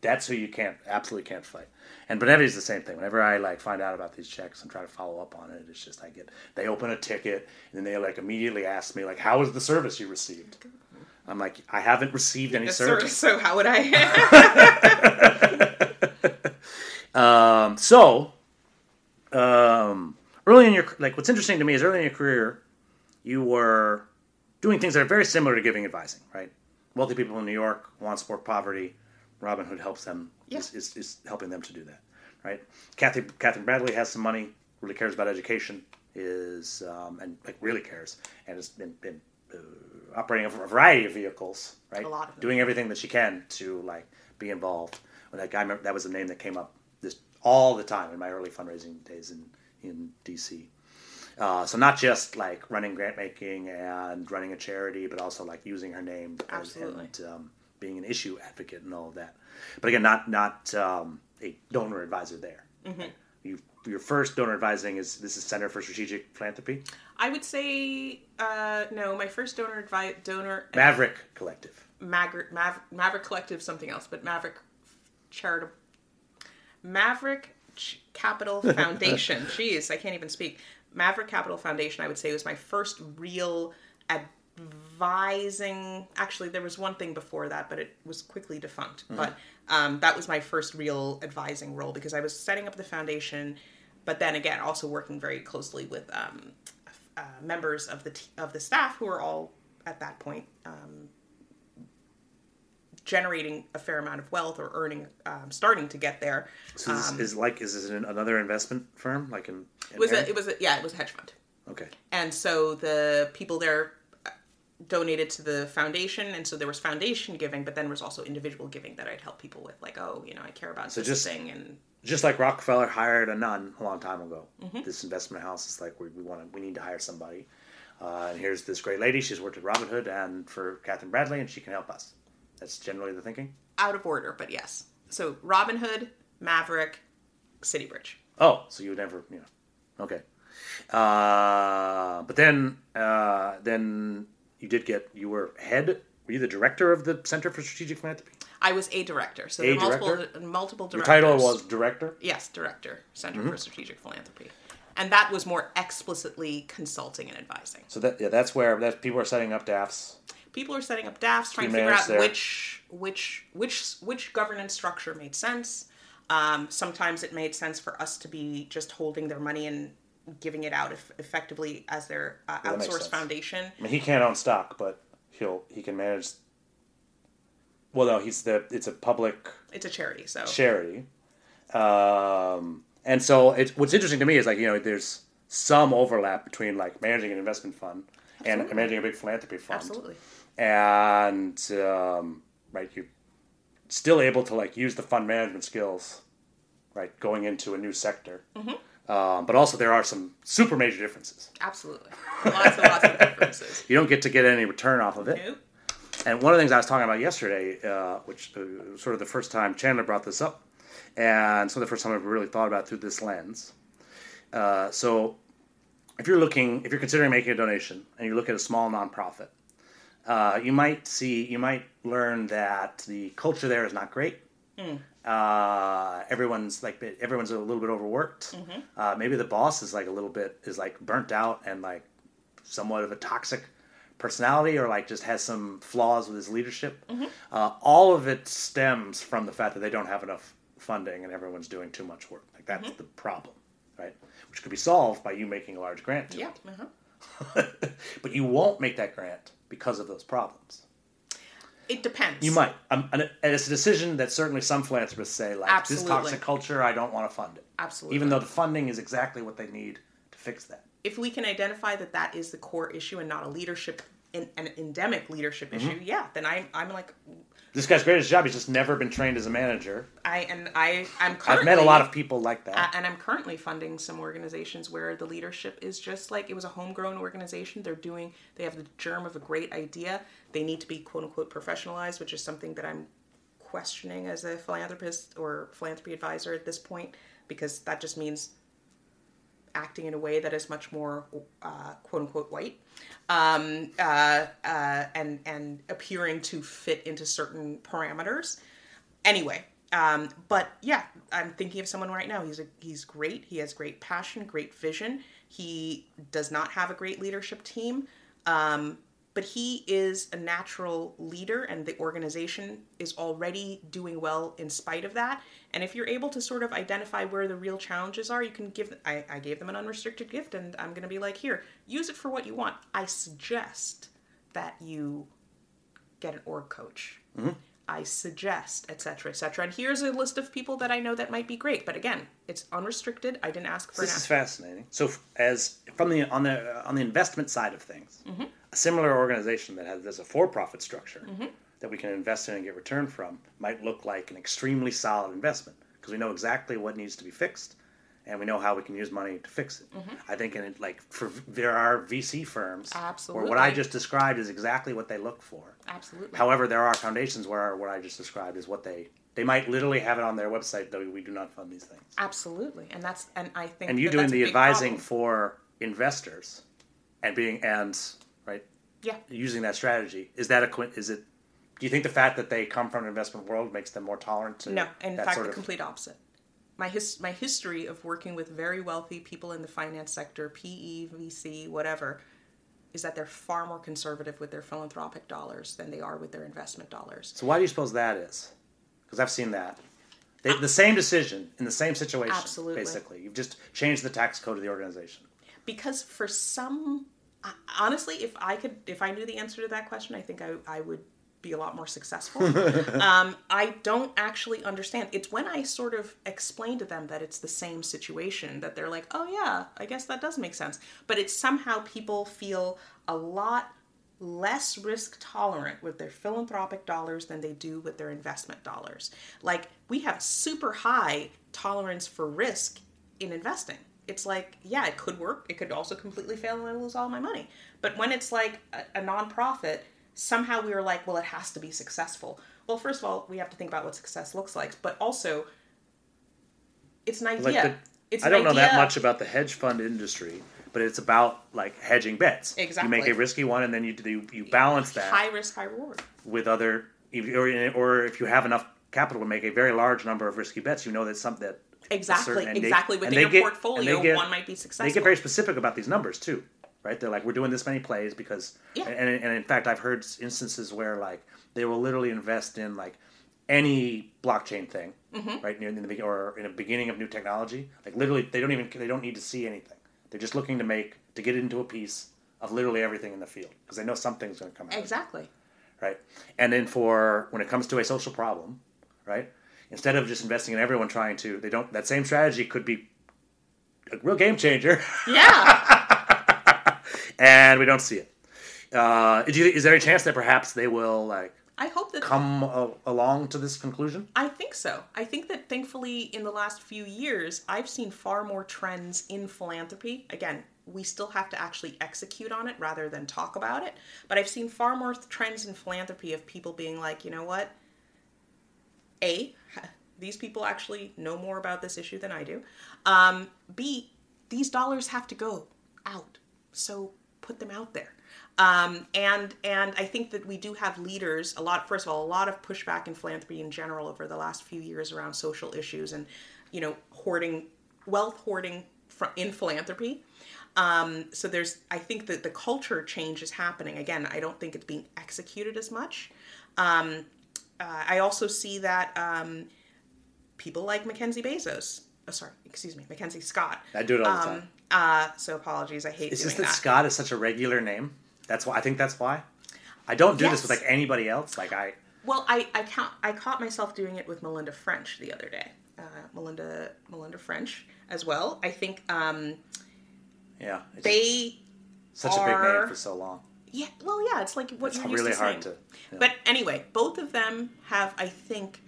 That's who you can't absolutely can't fight. And Benevity's the same thing. Whenever I like find out about these checks and try to follow up on it, it's just I get they open a ticket and then they like immediately ask me like, "How was the service you received?" I'm like, "I haven't received any service." so how would I? Um, so, um, early in your like, what's interesting to me is early in your career, you were doing things that are very similar to giving advising, right? Wealthy people in New York want to support poverty. Robin Hood helps them Yeah. is, is, is helping them to do that, right? Kathy Catherine Bradley has some money, really cares about education, is um, and like really cares, and has been, been uh, operating a variety of vehicles, right? A lot of them. Doing everything that she can to like be involved. That guy, remember, that was a name that came up this all the time in my early fundraising days in in DC. Uh, so not just like running grant making and running a charity, but also like using her name Absolutely. and um, being an issue advocate and all of that. But again, not not um, a donor advisor there. Mm-hmm. You, your first donor advising is this is Center for Strategic Philanthropy, I would say uh, no. My first donor advi- donor Maverick Collective. Maverick, Maverick, Maverick Collective, something else, but Maverick Charitable, Maverick Capital Foundation. Jeez, I can't even speak. Maverick Capital Foundation, I would say, was my first real advising. Actually, there was one thing before that, but it was quickly defunct. But um, that was my first real advising role because I was setting up the foundation, but then again, also working very closely with um, uh, members of the t- of the staff who are all at that point um, generating a fair amount of wealth or earning, um, starting to get there. So this is like is this an, another investment firm like in? in Um, It was a, it was a, yeah, it was a hedge fund, okay. and so the people there uh, donated to the foundation, and so there was foundation giving, but then there was also individual giving that I'd help people with, like oh, you know, I care about So this just- thing, and just like Rockefeller hired a nun a long time ago. Mm-hmm. This investment house is like we, we want to we need to hire somebody. Uh, and here's this great lady. She's worked at Robin Hood and for Catherine Bradley, and she can help us. That's generally the thinking. out of order, but yes. So Robin Hood, Maverick, City Bridge. Oh, so you would never, you know, okay. Uh, but then, uh, then you did get you were head. Were you the director of the Center for Strategic Philanthropy? I was a director, so A there were multiple director? multiple Your directors. title was director. Yes, director, Center Mm-hmm. for Strategic Philanthropy. And that was more explicitly consulting and advising. So that yeah, that's where that people are setting up DAFs. People are setting up DAFs, trying to figure out there. which which which which governance structure made sense. Um, sometimes it made sense for us to be just holding their money and giving it out eff- effectively as their uh, that makes outsourced foundation. I mean, he can't own stock, but he'll he can manage. Well, no, he's the it's a public It's a charity, so charity, um, and so it's what's interesting to me is like you know there's some overlap between like managing an investment fund and managing a big philanthropy fund, absolutely. And um, right you're still able to like use the fund management skills, right, going into a new sector. Mm-hmm. Um, but also there are some super major differences. Absolutely. Lots and lots of differences. You don't get to get any return off of it. Nope. And one of the things I was talking about yesterday, uh, which uh, was sort of the first time Chandler brought this up, and so the first time I've really thought about it through this lens. Uh, so, if you're looking, if you're considering making a donation, and you look at a small nonprofit, uh, you might see, you might learn that the culture there is not great. Uh, everyone's like everyone's a little bit overworked. Uh, maybe the boss is like a little bit is like burnt out and like somewhat of a toxic personality or like just has some flaws with his leadership. Uh, all of it stems from the fact that they don't have enough funding and everyone's doing too much work. Like that's the problem, right? Which could be solved by you making a large grant. To Yeah. it. Uh-huh. but you won't make that grant because of those problems. It depends. You might, um, and it's a decision that certainly some philanthropists say, like this toxic culture, I don't want to fund it. Absolutely. Even though the funding is exactly what they need to fix that. if we can identify that that is the core issue and not a leadership an, an endemic leadership Mm-hmm. issue, yeah, then I'm I'm like This guy's greatest job. He's just never been trained as a manager. I and I I'm I've met a lot of people like that. And I'm currently funding some organizations where the leadership is just like it was a homegrown organization. They're doing, they have the germ of a great idea. They need to be quote unquote professionalized, which is something that I'm questioning as a philanthropist or philanthropy advisor at this point, because that just means acting in a way that is much more uh, quote unquote white um, uh, uh, and and appearing to fit into certain parameters. Anyway, um, but yeah, I'm thinking of someone right now. He's a he's great. He has great passion, great vision. He does not have a great leadership team, um, but he is a natural leader, and the organization is already doing well in spite of that. And if you're able to sort of identify where the real challenges are, you can give. I, I gave them an unrestricted gift, and I'm going to be like, here, use it for what you want. I suggest that you get an org coach. Mm-hmm. I suggest, etc., etc. And here's a list of people that I know that might be great. But again, it's unrestricted. I didn't ask for This is fascinating. So, f- as from the on the on the investment side of things, mm-hmm. a similar organization that has there's a for-profit structure mm-hmm. that we can invest in and get return from might look like an extremely solid investment because we know exactly what needs to be fixed, and we know how we can use money to fix it. Mm-hmm. I think in like for there are VC firms where what I just described is exactly what they look for. Absolutely. However, there are foundations where what I just described is what they they might literally have it on their website though we do not fund these things. Absolutely. And that's and I think And you that doing the advising problem. for investors and being and right Yeah. using that strategy is that a is it do you think the fact that they come from an investment world makes them more tolerant to No, in fact, the complete opposite. My his, my history of working with very wealthy people in the finance sector, PE, VC, whatever, is that they're far more conservative with their philanthropic dollars than they are with their investment dollars. so why do you suppose that is because i've seen that they, the same decision in the same situation Absolutely. basically you've just changed the tax code of the organization Because for some, honestly, if I could, if I knew the answer to that question, I think I, I would be a lot more successful. um, I don't actually understand. It's when I sort of explain to them that it's the same situation that they're like, oh yeah, I guess that does make sense. But it's somehow people feel a lot less risk tolerant with their philanthropic dollars than they do with their investment dollars. Like we have super high tolerance for risk in investing. It's like, yeah, it could work. It could also completely fail and I lose all my money. But when it's like a, a nonprofit, somehow we were like, well, it has to be successful. Well, first of all, we have to think about what success looks like, but also it's an idea. like the, it's I don't know that much about the hedge fund industry, but it's about like hedging bets. Exactly. You make a risky one, and then you do you balance that high risk, high reward. with other, or, or if you have enough capital to make a very large number of risky bets, you know that some that Exactly, they- exactly. and Within your get- portfolio, get- one might be successful. They get very specific about these numbers too, right? They're like, we're doing this many plays because, Yeah. and, and in fact, I've heard instances where like they will literally invest in like any blockchain thing, Mm-hmm. right? In the or in the beginning of new technology, like literally, they don't even they don't need to see anything. They're just looking to make to get into a piece of literally everything in the field because they know something's going to come out. Exactly. right? And then for when it comes to a social problem, right? Instead of just investing in everyone trying to, they don't. That same strategy could be a real game changer, Yeah. and we don't see it. Uh, do you, is there a chance that perhaps they will like I hope that come a, along to this conclusion? I think so. I think that thankfully in the last few years, I've seen far more trends in philanthropy. Again, we still have to actually execute on it rather than talk about it. But I've seen far more trends in philanthropy of people being like, you know what? A, these people actually know more about this issue than I do. Um, B, these dollars have to go out. So put them out there. Um, and and I think that we do have leaders. A lot. First of all, a lot of pushback in philanthropy in general over the last few years around social issues and you know hoarding, wealth hoarding in philanthropy. Um, so there's, I think that the culture change is happening. Again, I don't think it's being executed as much. Um, uh, I also see that um, people like Mackenzie Bezos. Oh, sorry, excuse me, Mackenzie Scott. I do it all the time. Uh, so apologies, I hate It's just that, that. Scott is such a regular name. That's why I think that's why. I don't do this with like anybody else. Like I, Well, I I, count, I caught myself doing it with Melinda French the other day. Uh, Melinda Melinda French as well. I think um, yeah, they such a big name for so long. Yeah, well, yeah, it's like what It's you're used really to hard saying. to. yeah. But anyway, both of them have, I think,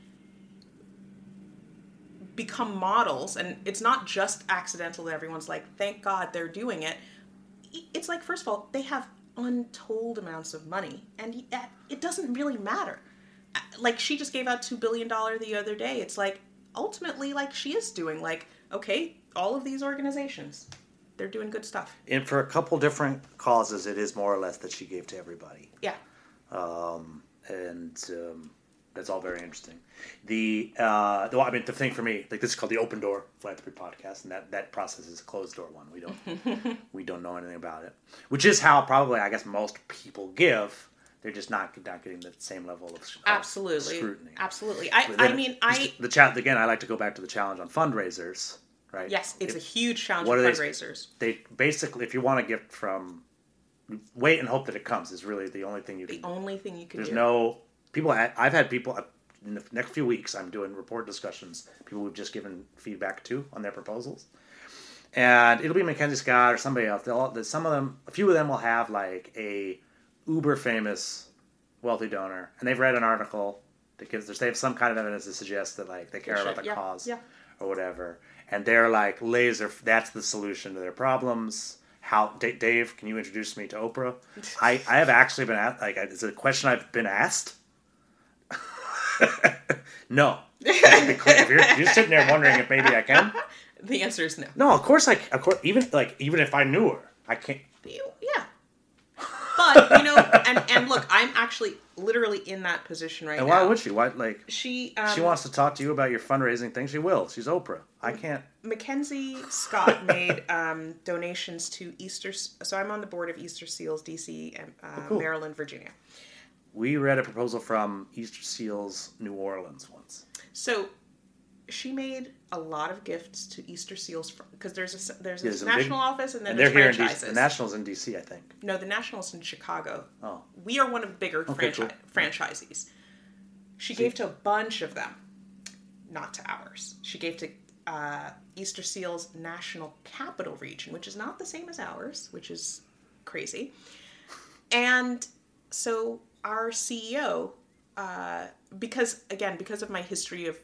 become models, and it's not just accidental that everyone's like, "Thank God they're doing it." It's like, first of all, they have untold amounts of money, and it doesn't really matter. Like she just gave out two billion dollar the other day. It's like ultimately, like she is doing, like, okay, all of these organizations, they're doing good stuff. and for a couple different causes, it is more or less that she gave to everybody. Yeah. um, and um, that's all very interesting. The uh, well, I mean, the thing for me, like this is called the Open Door Philanthropy Podcast, and that that process is a closed door one. We don't we don't know anything about it, which is how probably I guess most people give. They're just not not getting the same level of, of Absolutely. scrutiny. Absolutely. I, I mean, I the challenge again. I like to go back to the challenge on fundraisers, right? yes, it's a huge challenge what for are they- fundraisers. they basically, if you want a gift from, wait and hope that it comes is really the only thing you can The only thing you can there's do. no people. I've had people uh, in the next few weeks. I'm doing report discussions. People we've just given feedback to on their proposals, and it'll be Mackenzie Scott or somebody else. They'll that some of them, a few of them will have like a uber famous wealthy donor, and they've read an article that gives they have some kind of evidence to suggest that like they care about the yeah, cause yeah. or whatever, and they're like laser. That's the solution to their problems. How Dave? Can you introduce me to Oprah? I, I have actually been asked. Like, it's a question I've been asked. No. if you're, you're sitting there wondering if maybe I can, The answer is no. no. Of course, like, of course, even like even if I knew her, I can't. Yeah. But you know, and and look, I'm actually literally in that position right And now. why would she? Why like she? Um, she wants to talk to you about your fundraising thing? She will. She's Oprah. I can't. Mackenzie Scott made um, donations to Easter. So I'm on the board of Easter Seals DC and uh, Oh, cool. Maryland, Virginia. We read a proposal from Easter Seals New Orleans once. So she made a lot of gifts to Easter Seals because there's a there's a There's a big- national office and then And they're there's here in DC. franchises. The Nationals in DC, I think. no, the nationals in Chicago. Oh, We are one of the bigger Okay, franchi- cool. franchisees. She gave to a bunch of them, not to ours. She gave to uh, Easter Seals National Capital Region, which is not the same as ours, which is crazy. And so our CEO, uh, because again, because of my history of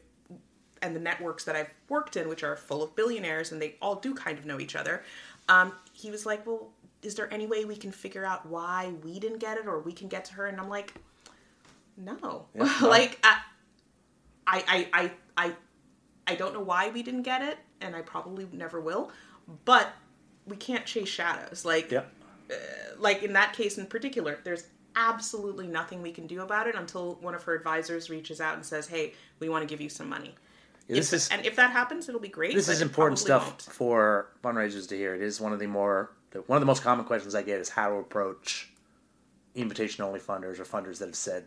and the networks that I've worked in, which are full of billionaires and they all do kind of know each other, um, he was like, Well, is there any way we can figure out why we didn't get it or we can get to her? And I'm like, No. Yeah, no. like, I, I, I, I, I, I don't know why we didn't get it, and I probably never will, but we can't chase shadows. Like, yep. like in that case in particular, there's absolutely nothing we can do about it until one of her advisors reaches out and says, "Hey, we want to give you some money." This If- is and if that happens, it'll be great. this is important stuff won't. for fundraisers to hear. It is one of the more one of the most common questions I get is how to approach invitation only funders or funders that have said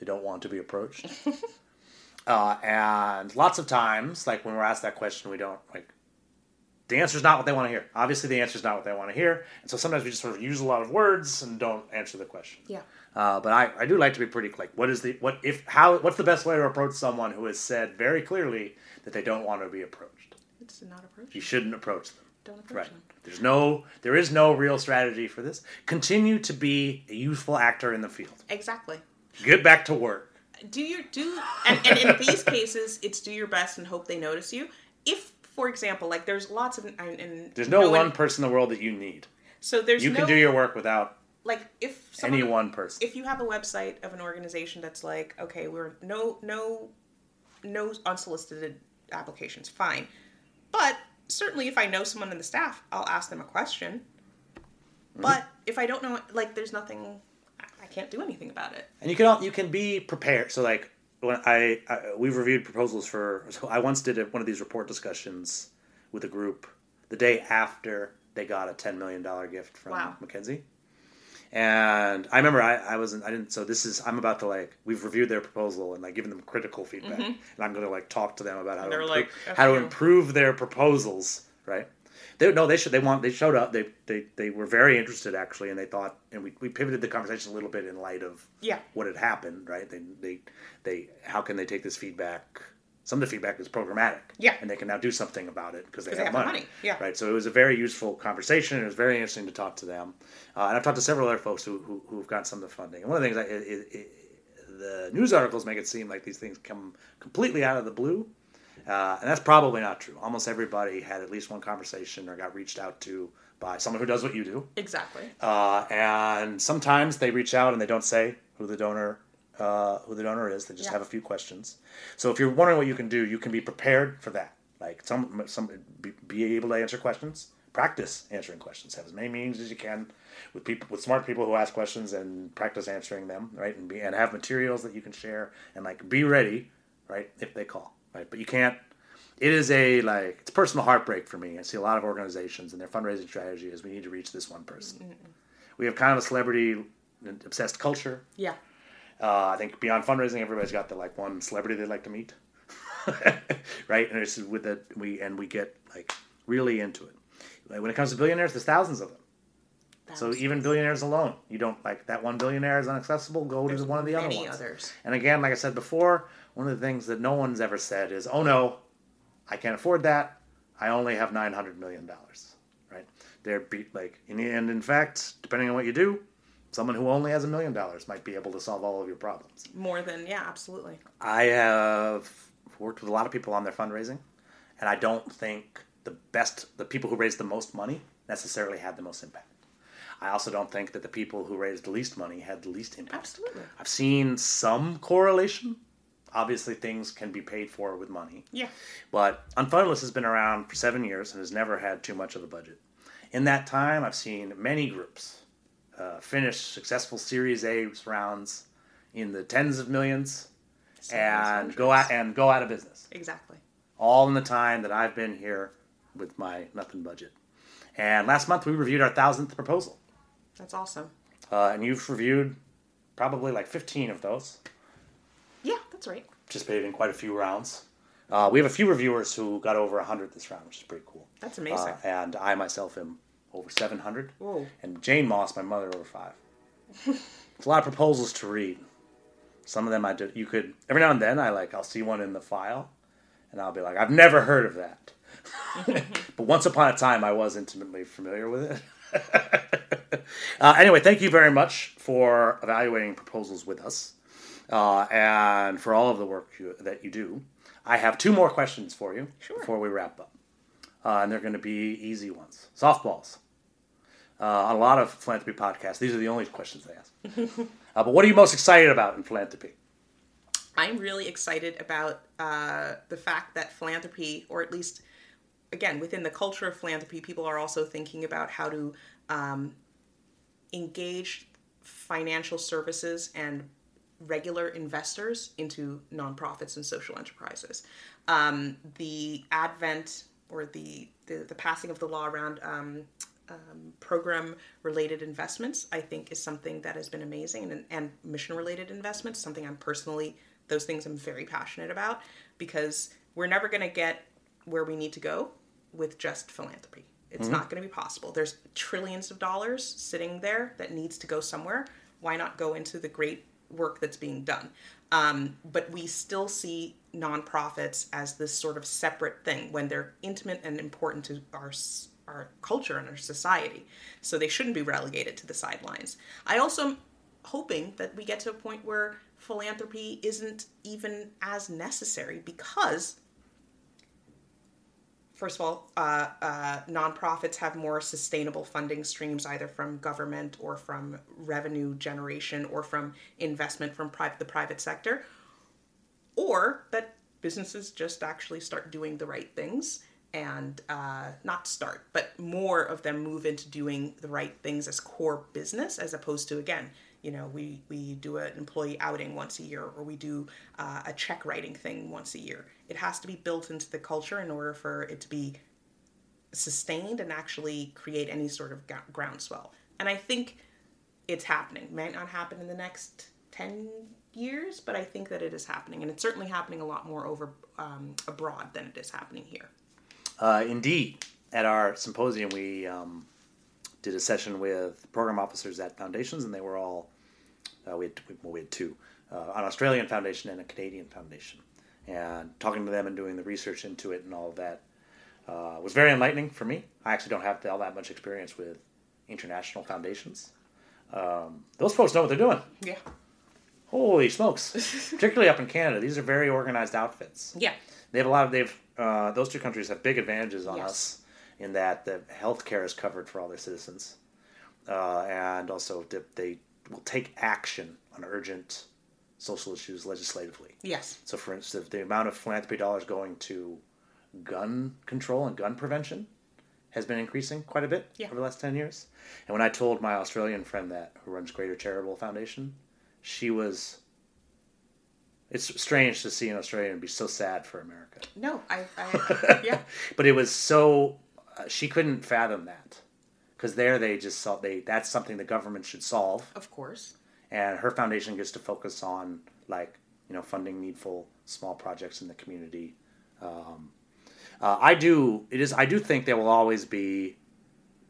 they don't want to be approached. uh, and lots of times, like when we're asked that question, we don't like the answer is not what they want to hear. Obviously, the answer is not what they want to hear, and so sometimes we just sort of use a lot of words and don't answer the question. Yeah. Uh, but I, I do like to be pretty like what is the what if how what's the best way to approach someone who has said very clearly that they don't want to be approached? It's not approach. You shouldn't approach them. Don't approach Right. them. There's no there is no real strategy for this. Continue to be a useful actor in the field. Exactly. Get back to work. Do your do and, and in these cases, it's do your best and hope they notice you. If, for example, like there's lots of and, and There's no, one one person in the world that you need. So there's You no, can do your work without like if someone, any one person. if you have a website of an organization that's like okay we're no no no unsolicited applications fine but certainly if i know someone in the staff i'll ask them a question Mm-hmm. but if i don't know like there's nothing I- i can't do anything about it And you can al- you can be prepared. So like when I, I we've reviewed proposals for. So I once did a, one of these report discussions with a group the day after they got a ten million dollar gift from Wow. Mackenzie, And I remember I, I wasn't I didn't so this is I'm about to like we've reviewed their proposal and like given them critical feedback and I'm going to like talk to them about how to improve, like, how to improve their proposals right they no they should they want they showed up they they, they were very interested actually and they thought and we, we pivoted the conversation a little bit in light of Yeah. what had happened right they they they how can they take this feedback some of the feedback is programmatic Yeah. and they can now do something about it because they, have, they have money. money, yeah. right so it was a very useful conversation it was very interesting to talk to them uh, and i've talked to several other folks who, who, who've got some of the funding and one of the things I, it, it, the news articles make it seem like these things come completely out of the blue uh, and that's probably not true almost everybody had at least one conversation or got reached out to by someone who does what you do Exactly. uh, and sometimes they reach out and they don't say who the donor uh, who the donor is. They just Yeah. have a few questions. So if you're wondering what you can do, you can be prepared for that. Like some some be, be able to answer questions. Practice answering questions. Have as many meetings as you can with people with smart people who ask questions and practice answering them. Right and be and have materials that you can share and like be ready. Right if they call. Right but you can't it is a like it's personal heartbreak for me. I see a lot of organizations and their fundraising strategy is we need to reach this one person. We have kind of a celebrity obsessed culture. Yeah. Uh, I think beyond fundraising, everybody's got the like one celebrity they'd like to meet, right? And it's with that we and we get like really into it. Like when it comes to billionaires, there's thousands of them. So even billionaires alone, you don't like that one billionaire is inaccessible. Go to There's one of the other ones. others. And again, like I said before, one of the things that no one's ever said is, "Oh no, I can't afford that. I only have nine hundred million dollars." Right? They're be, like, end, in fact, depending on what you do, someone who only has a million dollars might be able to solve all of your problems. More than yeah, absolutely. I have worked with a lot of people on their fundraising, and I don't think the best, the people who raised the most money, necessarily had the most impact. I also don't think that the people who raised the least money had the least impact. Absolutely. I've seen some correlation. Obviously, things can be paid for with money. Yeah. But Unfunded List has been around for seven years and has never had too much of a budget. In that time, I've seen many groups uh, finish successful Series A rounds in the tens of millions and go out and go out of business. Exactly. All in the time that I've been here with my nothing budget. And last month we reviewed our thousandth proposal, That's awesome. uh, and you've reviewed probably like fifteen of those. That's right. participated in quite a few rounds. Uh, we have a few reviewers who got over 100 this round, which is pretty cool. That's amazing. Uh, and I myself am over 700. Whoa. And Jane Moss, my mother, over five. it's a lot of proposals to read. Some of them I did. You could every now and then I like I'll see one in the file, and I'll be like, I've never heard of that. but once upon a time, I was intimately familiar with it. uh, anyway, thank you very much for evaluating proposals with us, uh, and for all of the work you, that you do. I have two more questions for you Sure. before we wrap up, uh, and they're going to be easy ones, softballs. Uh, on a lot of philanthropy podcasts, these are the only questions they ask. uh, but what are you most excited about in philanthropy? I'm really excited about uh, the fact that philanthropy, or at least, again, within the culture of philanthropy, people are also thinking about how to um, engage financial services and regular investors into nonprofits and social enterprises. Um, the advent or the, the, the passing of the law around um, um, program related investments, I think, is something that has been amazing, and, and mission related investments, something I'm personally, those things I'm very passionate about because we're never going to get where we need to go with just philanthropy. It's not going to be possible. There's trillions of dollars sitting there that needs to go somewhere. Why not go into the great work that's being done? Um, but we still see nonprofits as this sort of separate thing when they're intimate and important to our our culture and our society. So they shouldn't be relegated to the sidelines. I also am hoping that we get to a point where philanthropy isn't even as necessary because first of all, uh, uh, nonprofits have more sustainable funding streams, either from government or from revenue generation or from investment from pri- the private sector, or that businesses just actually start doing the right things and uh, not start, but more of them move into doing the right things as core business as opposed to, again, you know, we, we do an employee outing once a year or we do uh, a check writing thing once a year. It has to be built into the culture in order for it to be sustained and actually create any sort of groundswell. And I think it's happening. It Might not happen in the next ten years, but I think that it is happening, and it's certainly happening a lot more over um, abroad than it is happening here. Uh, indeed, at our symposium, we um, did a session with program officers at foundations, and they were all uh, we had well, we had two, uh, an Australian foundation and a Canadian foundation, and talking to them and doing the research into it and all of that uh, was very enlightening for me. I actually don't have all that much experience with international foundations. Um, those folks know what they're doing. Yeah. Holy smokes! Particularly up in Canada, these are very organized outfits. Yeah. They have a lot of they've uh, those two countries have big advantages on Yes. us in that the health care is covered for all their citizens, uh, and also they, they will take action on urgent social issues legislatively. Yes. So, for instance, the amount of philanthropy dollars going to gun control and gun prevention has been increasing quite a bit Yeah. over the last 10 years. And when I told my Australian friend that, who runs Greater Charitable Foundation, she was. It's strange to see an Australian be so sad for America. No, I, I yeah. but it was so. Uh, she couldn't fathom that. Because there they just saw they that's something the government should solve. Of course. and her foundation gets to focus on like you know funding needful small projects in the community. Um, uh, i do it is i do think there will always be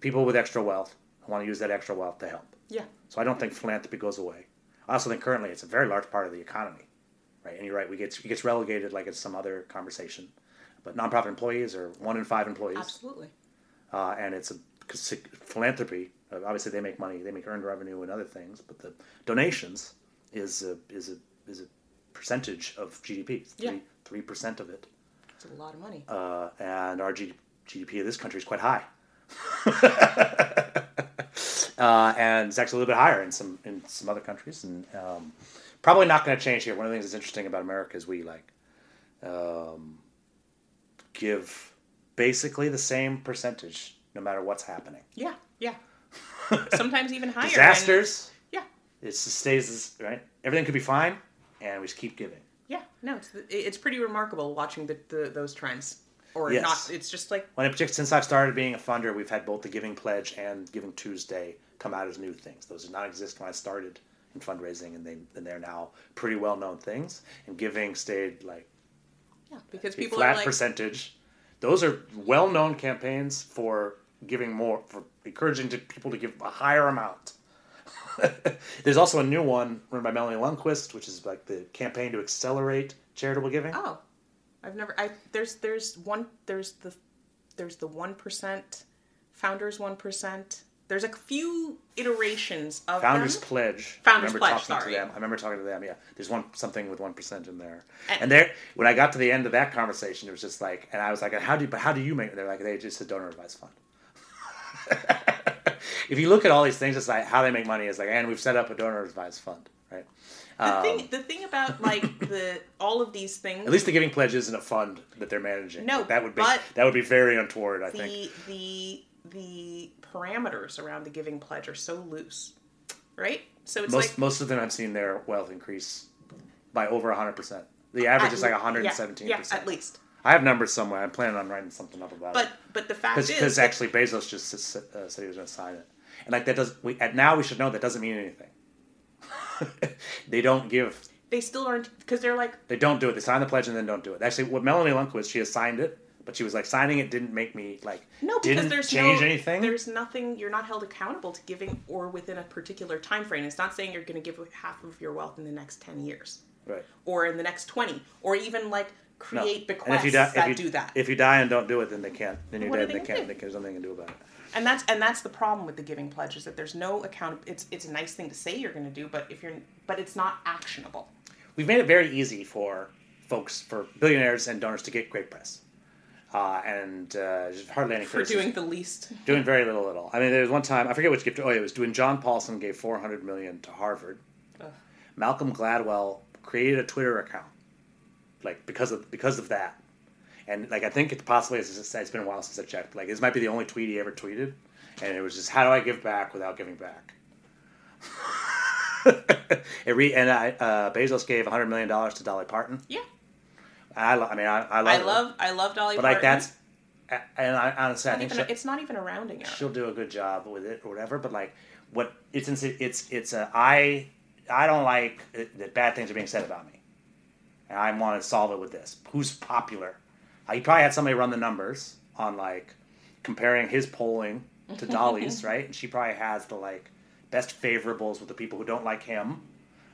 people with extra wealth who want to use that extra wealth to help. Yeah. so i don't think philanthropy goes away. I also think currently it's a very large part of the economy right? And you're right we get it gets relegated like it's some other conversation. But nonprofit employees are one in five employees. Absolutely. uh, and it's a philanthropy. Uh, obviously, they make money, they make earned revenue and other things, but the donations is a is a is a percentage of GDP. Yeah. three three percent of it, It's a lot of money. uh, and our G, GDP of this country is quite high. uh, and it's actually a little bit higher in some in some other countries, and um, probably not going to change here. One of the things that's interesting about America is we like um, give basically the same percentage no matter what's happening. yeah. Yeah. Sometimes even higher. and- Disasters, yeah. it stays right. Everything could be fine, and we just keep giving. Yeah. No, it's it's pretty remarkable watching the, the those trends. Or Yes. not. It's just like When it, particularly since I've started being a funder, we've had both the Giving Pledge and Giving Tuesday come out as new things. Those did not exist when I started in fundraising, and they and they're now pretty well known things. And Giving stayed like yeah, because people flat like percentage. Those are well known campaigns for giving more, for encouraging to, people to give a higher amount. There's also a new one run by Melanie Lundquist, which is like the campaign to accelerate charitable giving. Oh, I've never. I there's there's one there's the there's the one percent founders one percent. There's a few iterations of Founders them. Pledge. Founders I remember Pledge, talking sorry. to them. I remember talking to them. Yeah, there's one something with one percent in there. And- And, there, when I got to the end of that conversation, it was just like, and I was like, how do you, but how do you make? They're like, they just a donor advised fund. if you look at all these things, it's like how they make money is like, and we've set up a donor advised fund, right? The Um, thing the thing about like the all of these things. At least the Giving Pledge isn't a fund that they're managing. No, that would be that would be very untoward. I the think. the the parameters around the giving pledge are so loose, right? So it's Most like most of them I've seen their wealth increase by over hundred percent. The average at is like one hundred yeah, and seventeen percent. at least. I have numbers somewhere. I'm planning on writing something up about But it. but but the fact is Because actually Bezos just uh, said he was going to sign it, and like that does we at now we should know that doesn't mean anything. they don't give. they still aren't because they're like They don't do it. They sign the pledge and then don't do it. Actually, what Melanie Lundquist, she has signed it, but she was like signing it didn't make me like no because there's change no, anything. There's nothing. You're not held accountable to giving or within a particular time frame. It's not saying you're going to give half of your wealth in the next ten years right. or in the next twenty or even like. Create And bequests if you die, that you, do that. If you die and don't do it, then they can't. Then you're What dead. they and They can't. They, there's nothing they can do about it. and that's and that's the problem with the giving pledge is that there's no account. It's it's a nice thing to say you're going to do, but if you're but it's not actionable. We've made it very easy for folks, for billionaires and donors to get great press, uh, and uh, just hardly any For criticism. doing the least. doing very little at all. I mean, there was one time I forget which gift. Oh, it was when John Paulson gave four hundred million to Harvard. Ugh. Malcolm Gladwell created a Twitter account, like because of because of that, and like I think it possibly it's, it's been a while since I checked. Like this might be the only tweet he ever tweeted, and it was just how do I give back without giving back. it re- and I, uh, Bezos gave hundred million dollars to Dolly Parton. Yeah. I, lo- I mean, I, I love, I her, love I love Dolly Parton. but like that's, and I honestly, I think a- it's not even a rounding error. she'll do a good job with it or whatever. But like what it's it's it's a I I don't like that bad things are being said about me, and I want to solve it with this. Who's popular? Uh, he probably had somebody run the numbers on like comparing his polling to Dolly's, right? And she probably has the like best favorables with the people who don't like him.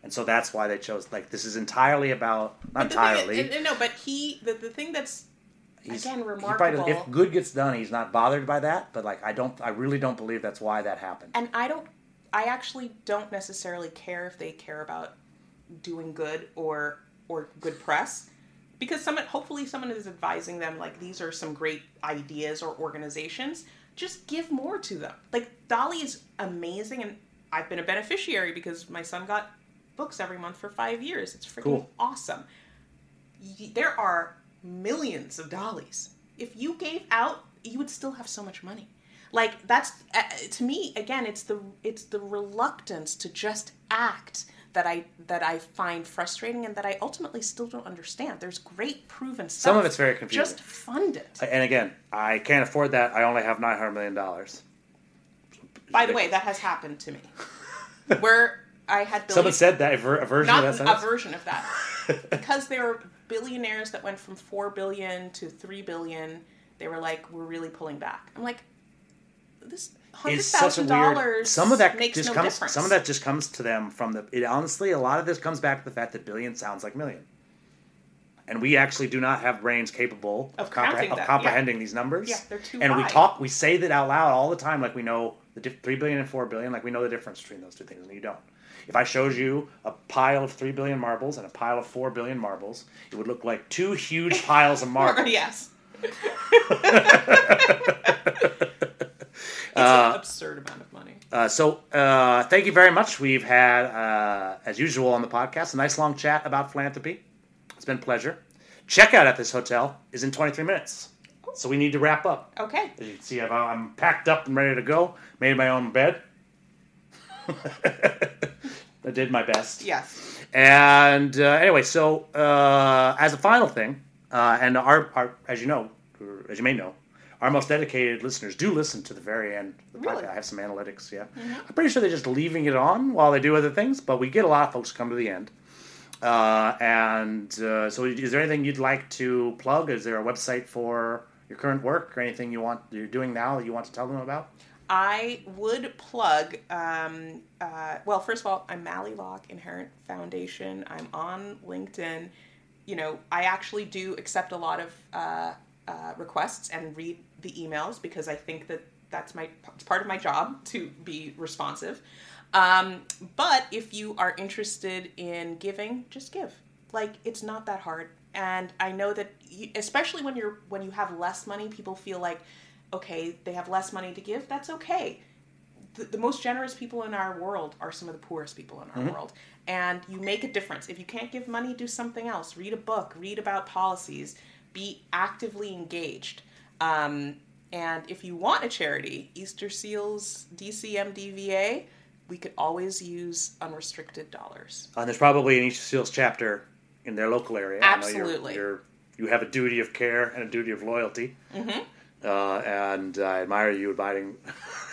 And so that's why they chose like this is entirely about not But the thing is- entirely. and- and no, but he the, the thing that's He's- again he probably remarkable. doesn't- if good gets done, he's not bothered by that. But like, I don't, I really don't believe that's why that happened. and I don't I actually don't necessarily care if they care about doing good or or good press. Because someone hopefully someone is advising them like these are some great ideas or organizations just give more to them. Like dolly is amazing and i've been a beneficiary because my son got books every month for five years. It's freaking Cool. awesome. There are millions of dollies if you gave out you would still have so much money. Like that's uh, to me again it's the it's the reluctance to just act that i that i find frustrating and that i ultimately still don't understand. There's great proven stuff. Some of it's very confusing. just fund it. And again, I can't afford that. I only have nine hundred million dollars. by the way that has happened to me. Where i had Someone said that a, ver- a version not of that a version of that. Because there were billionaires that went from 4 billion to 3 billion they were like we're really pulling back. I'm like this hundred It's such a thousand dollars Some of that makes just no comes. difference. Some of that just comes to them from the. It, honestly, a lot of this comes back to the fact that billion sounds like million, and we actually do not have brains capable Of of, counting of comprehending these numbers. Yeah, they're too And we talk, we say that out loud all the time, like we know the dif- three billion and four billion, like we know the difference between those two things, and you don't. If I showed you a pile of three billion marbles and a pile of four billion marbles, it would look like two huge piles of marbles. yes. an absurd amount of money. Uh, so, uh, thank you very much. We've had, uh, as usual on the podcast, a nice long chat about philanthropy. It's been a pleasure. Checkout at this hotel is in 23 minutes. So, we need to wrap up. Okay. As you can see, I'm, I'm packed up and ready to go. Made my own bed. I did my best. Yes. And uh, anyway, so uh, as a final thing, uh, and our, our, as you know, or as you may know, our most dedicated listeners do listen to the very end. Of the Really? podcast. I have some analytics. Yeah, I'm pretty sure they're just leaving it on while they do other things, but we get a lot of folks come to the end. Uh, and uh, so, is there anything you'd like to plug? Is there a website for your current work or anything you want you're doing now that you want to tell them about? I would plug. Um, uh, well, first of all, I'm Mali Locke Inherent Foundation. I'm on LinkedIn. You know, I actually do accept a lot of uh, requests and read the emails because I think that that's my it's part of my job to be responsive. Um, but if you are interested in giving, just give. Like it's not that hard. And I know that, you, especially when you're when you have less money, people feel like, okay, they have less money to give. That's okay. The, the most generous people in our world are some of the poorest people in our world, and you make a difference. If you can't give money, do something else. Read a book. Read about policies. Be actively engaged. Um, and if you want a charity, Easter Seals DCMDVA, we could always use unrestricted dollars. And there's probably an Easter Seals chapter in their local area. I know you're- Absolutely. You're, you have a duty of care and a duty of loyalty. Mm-hmm. Uh, and I admire you abiding.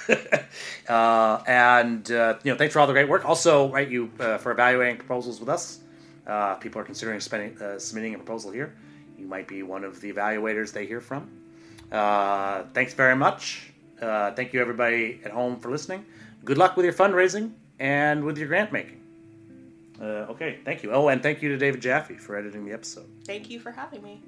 uh, and uh, you know, thanks for all the great work. Also, right, you uh, for evaluating proposals with us. Uh, people are considering spending, uh, submitting a proposal here. You might be one of the evaluators they hear from. Uh, thanks very much. Uh, thank you, everybody at home, for listening. Good luck with your fundraising and with your grant making. Uh, okay, thank you. Oh, and thank you to David Jaffe for editing the episode. Thank you for having me.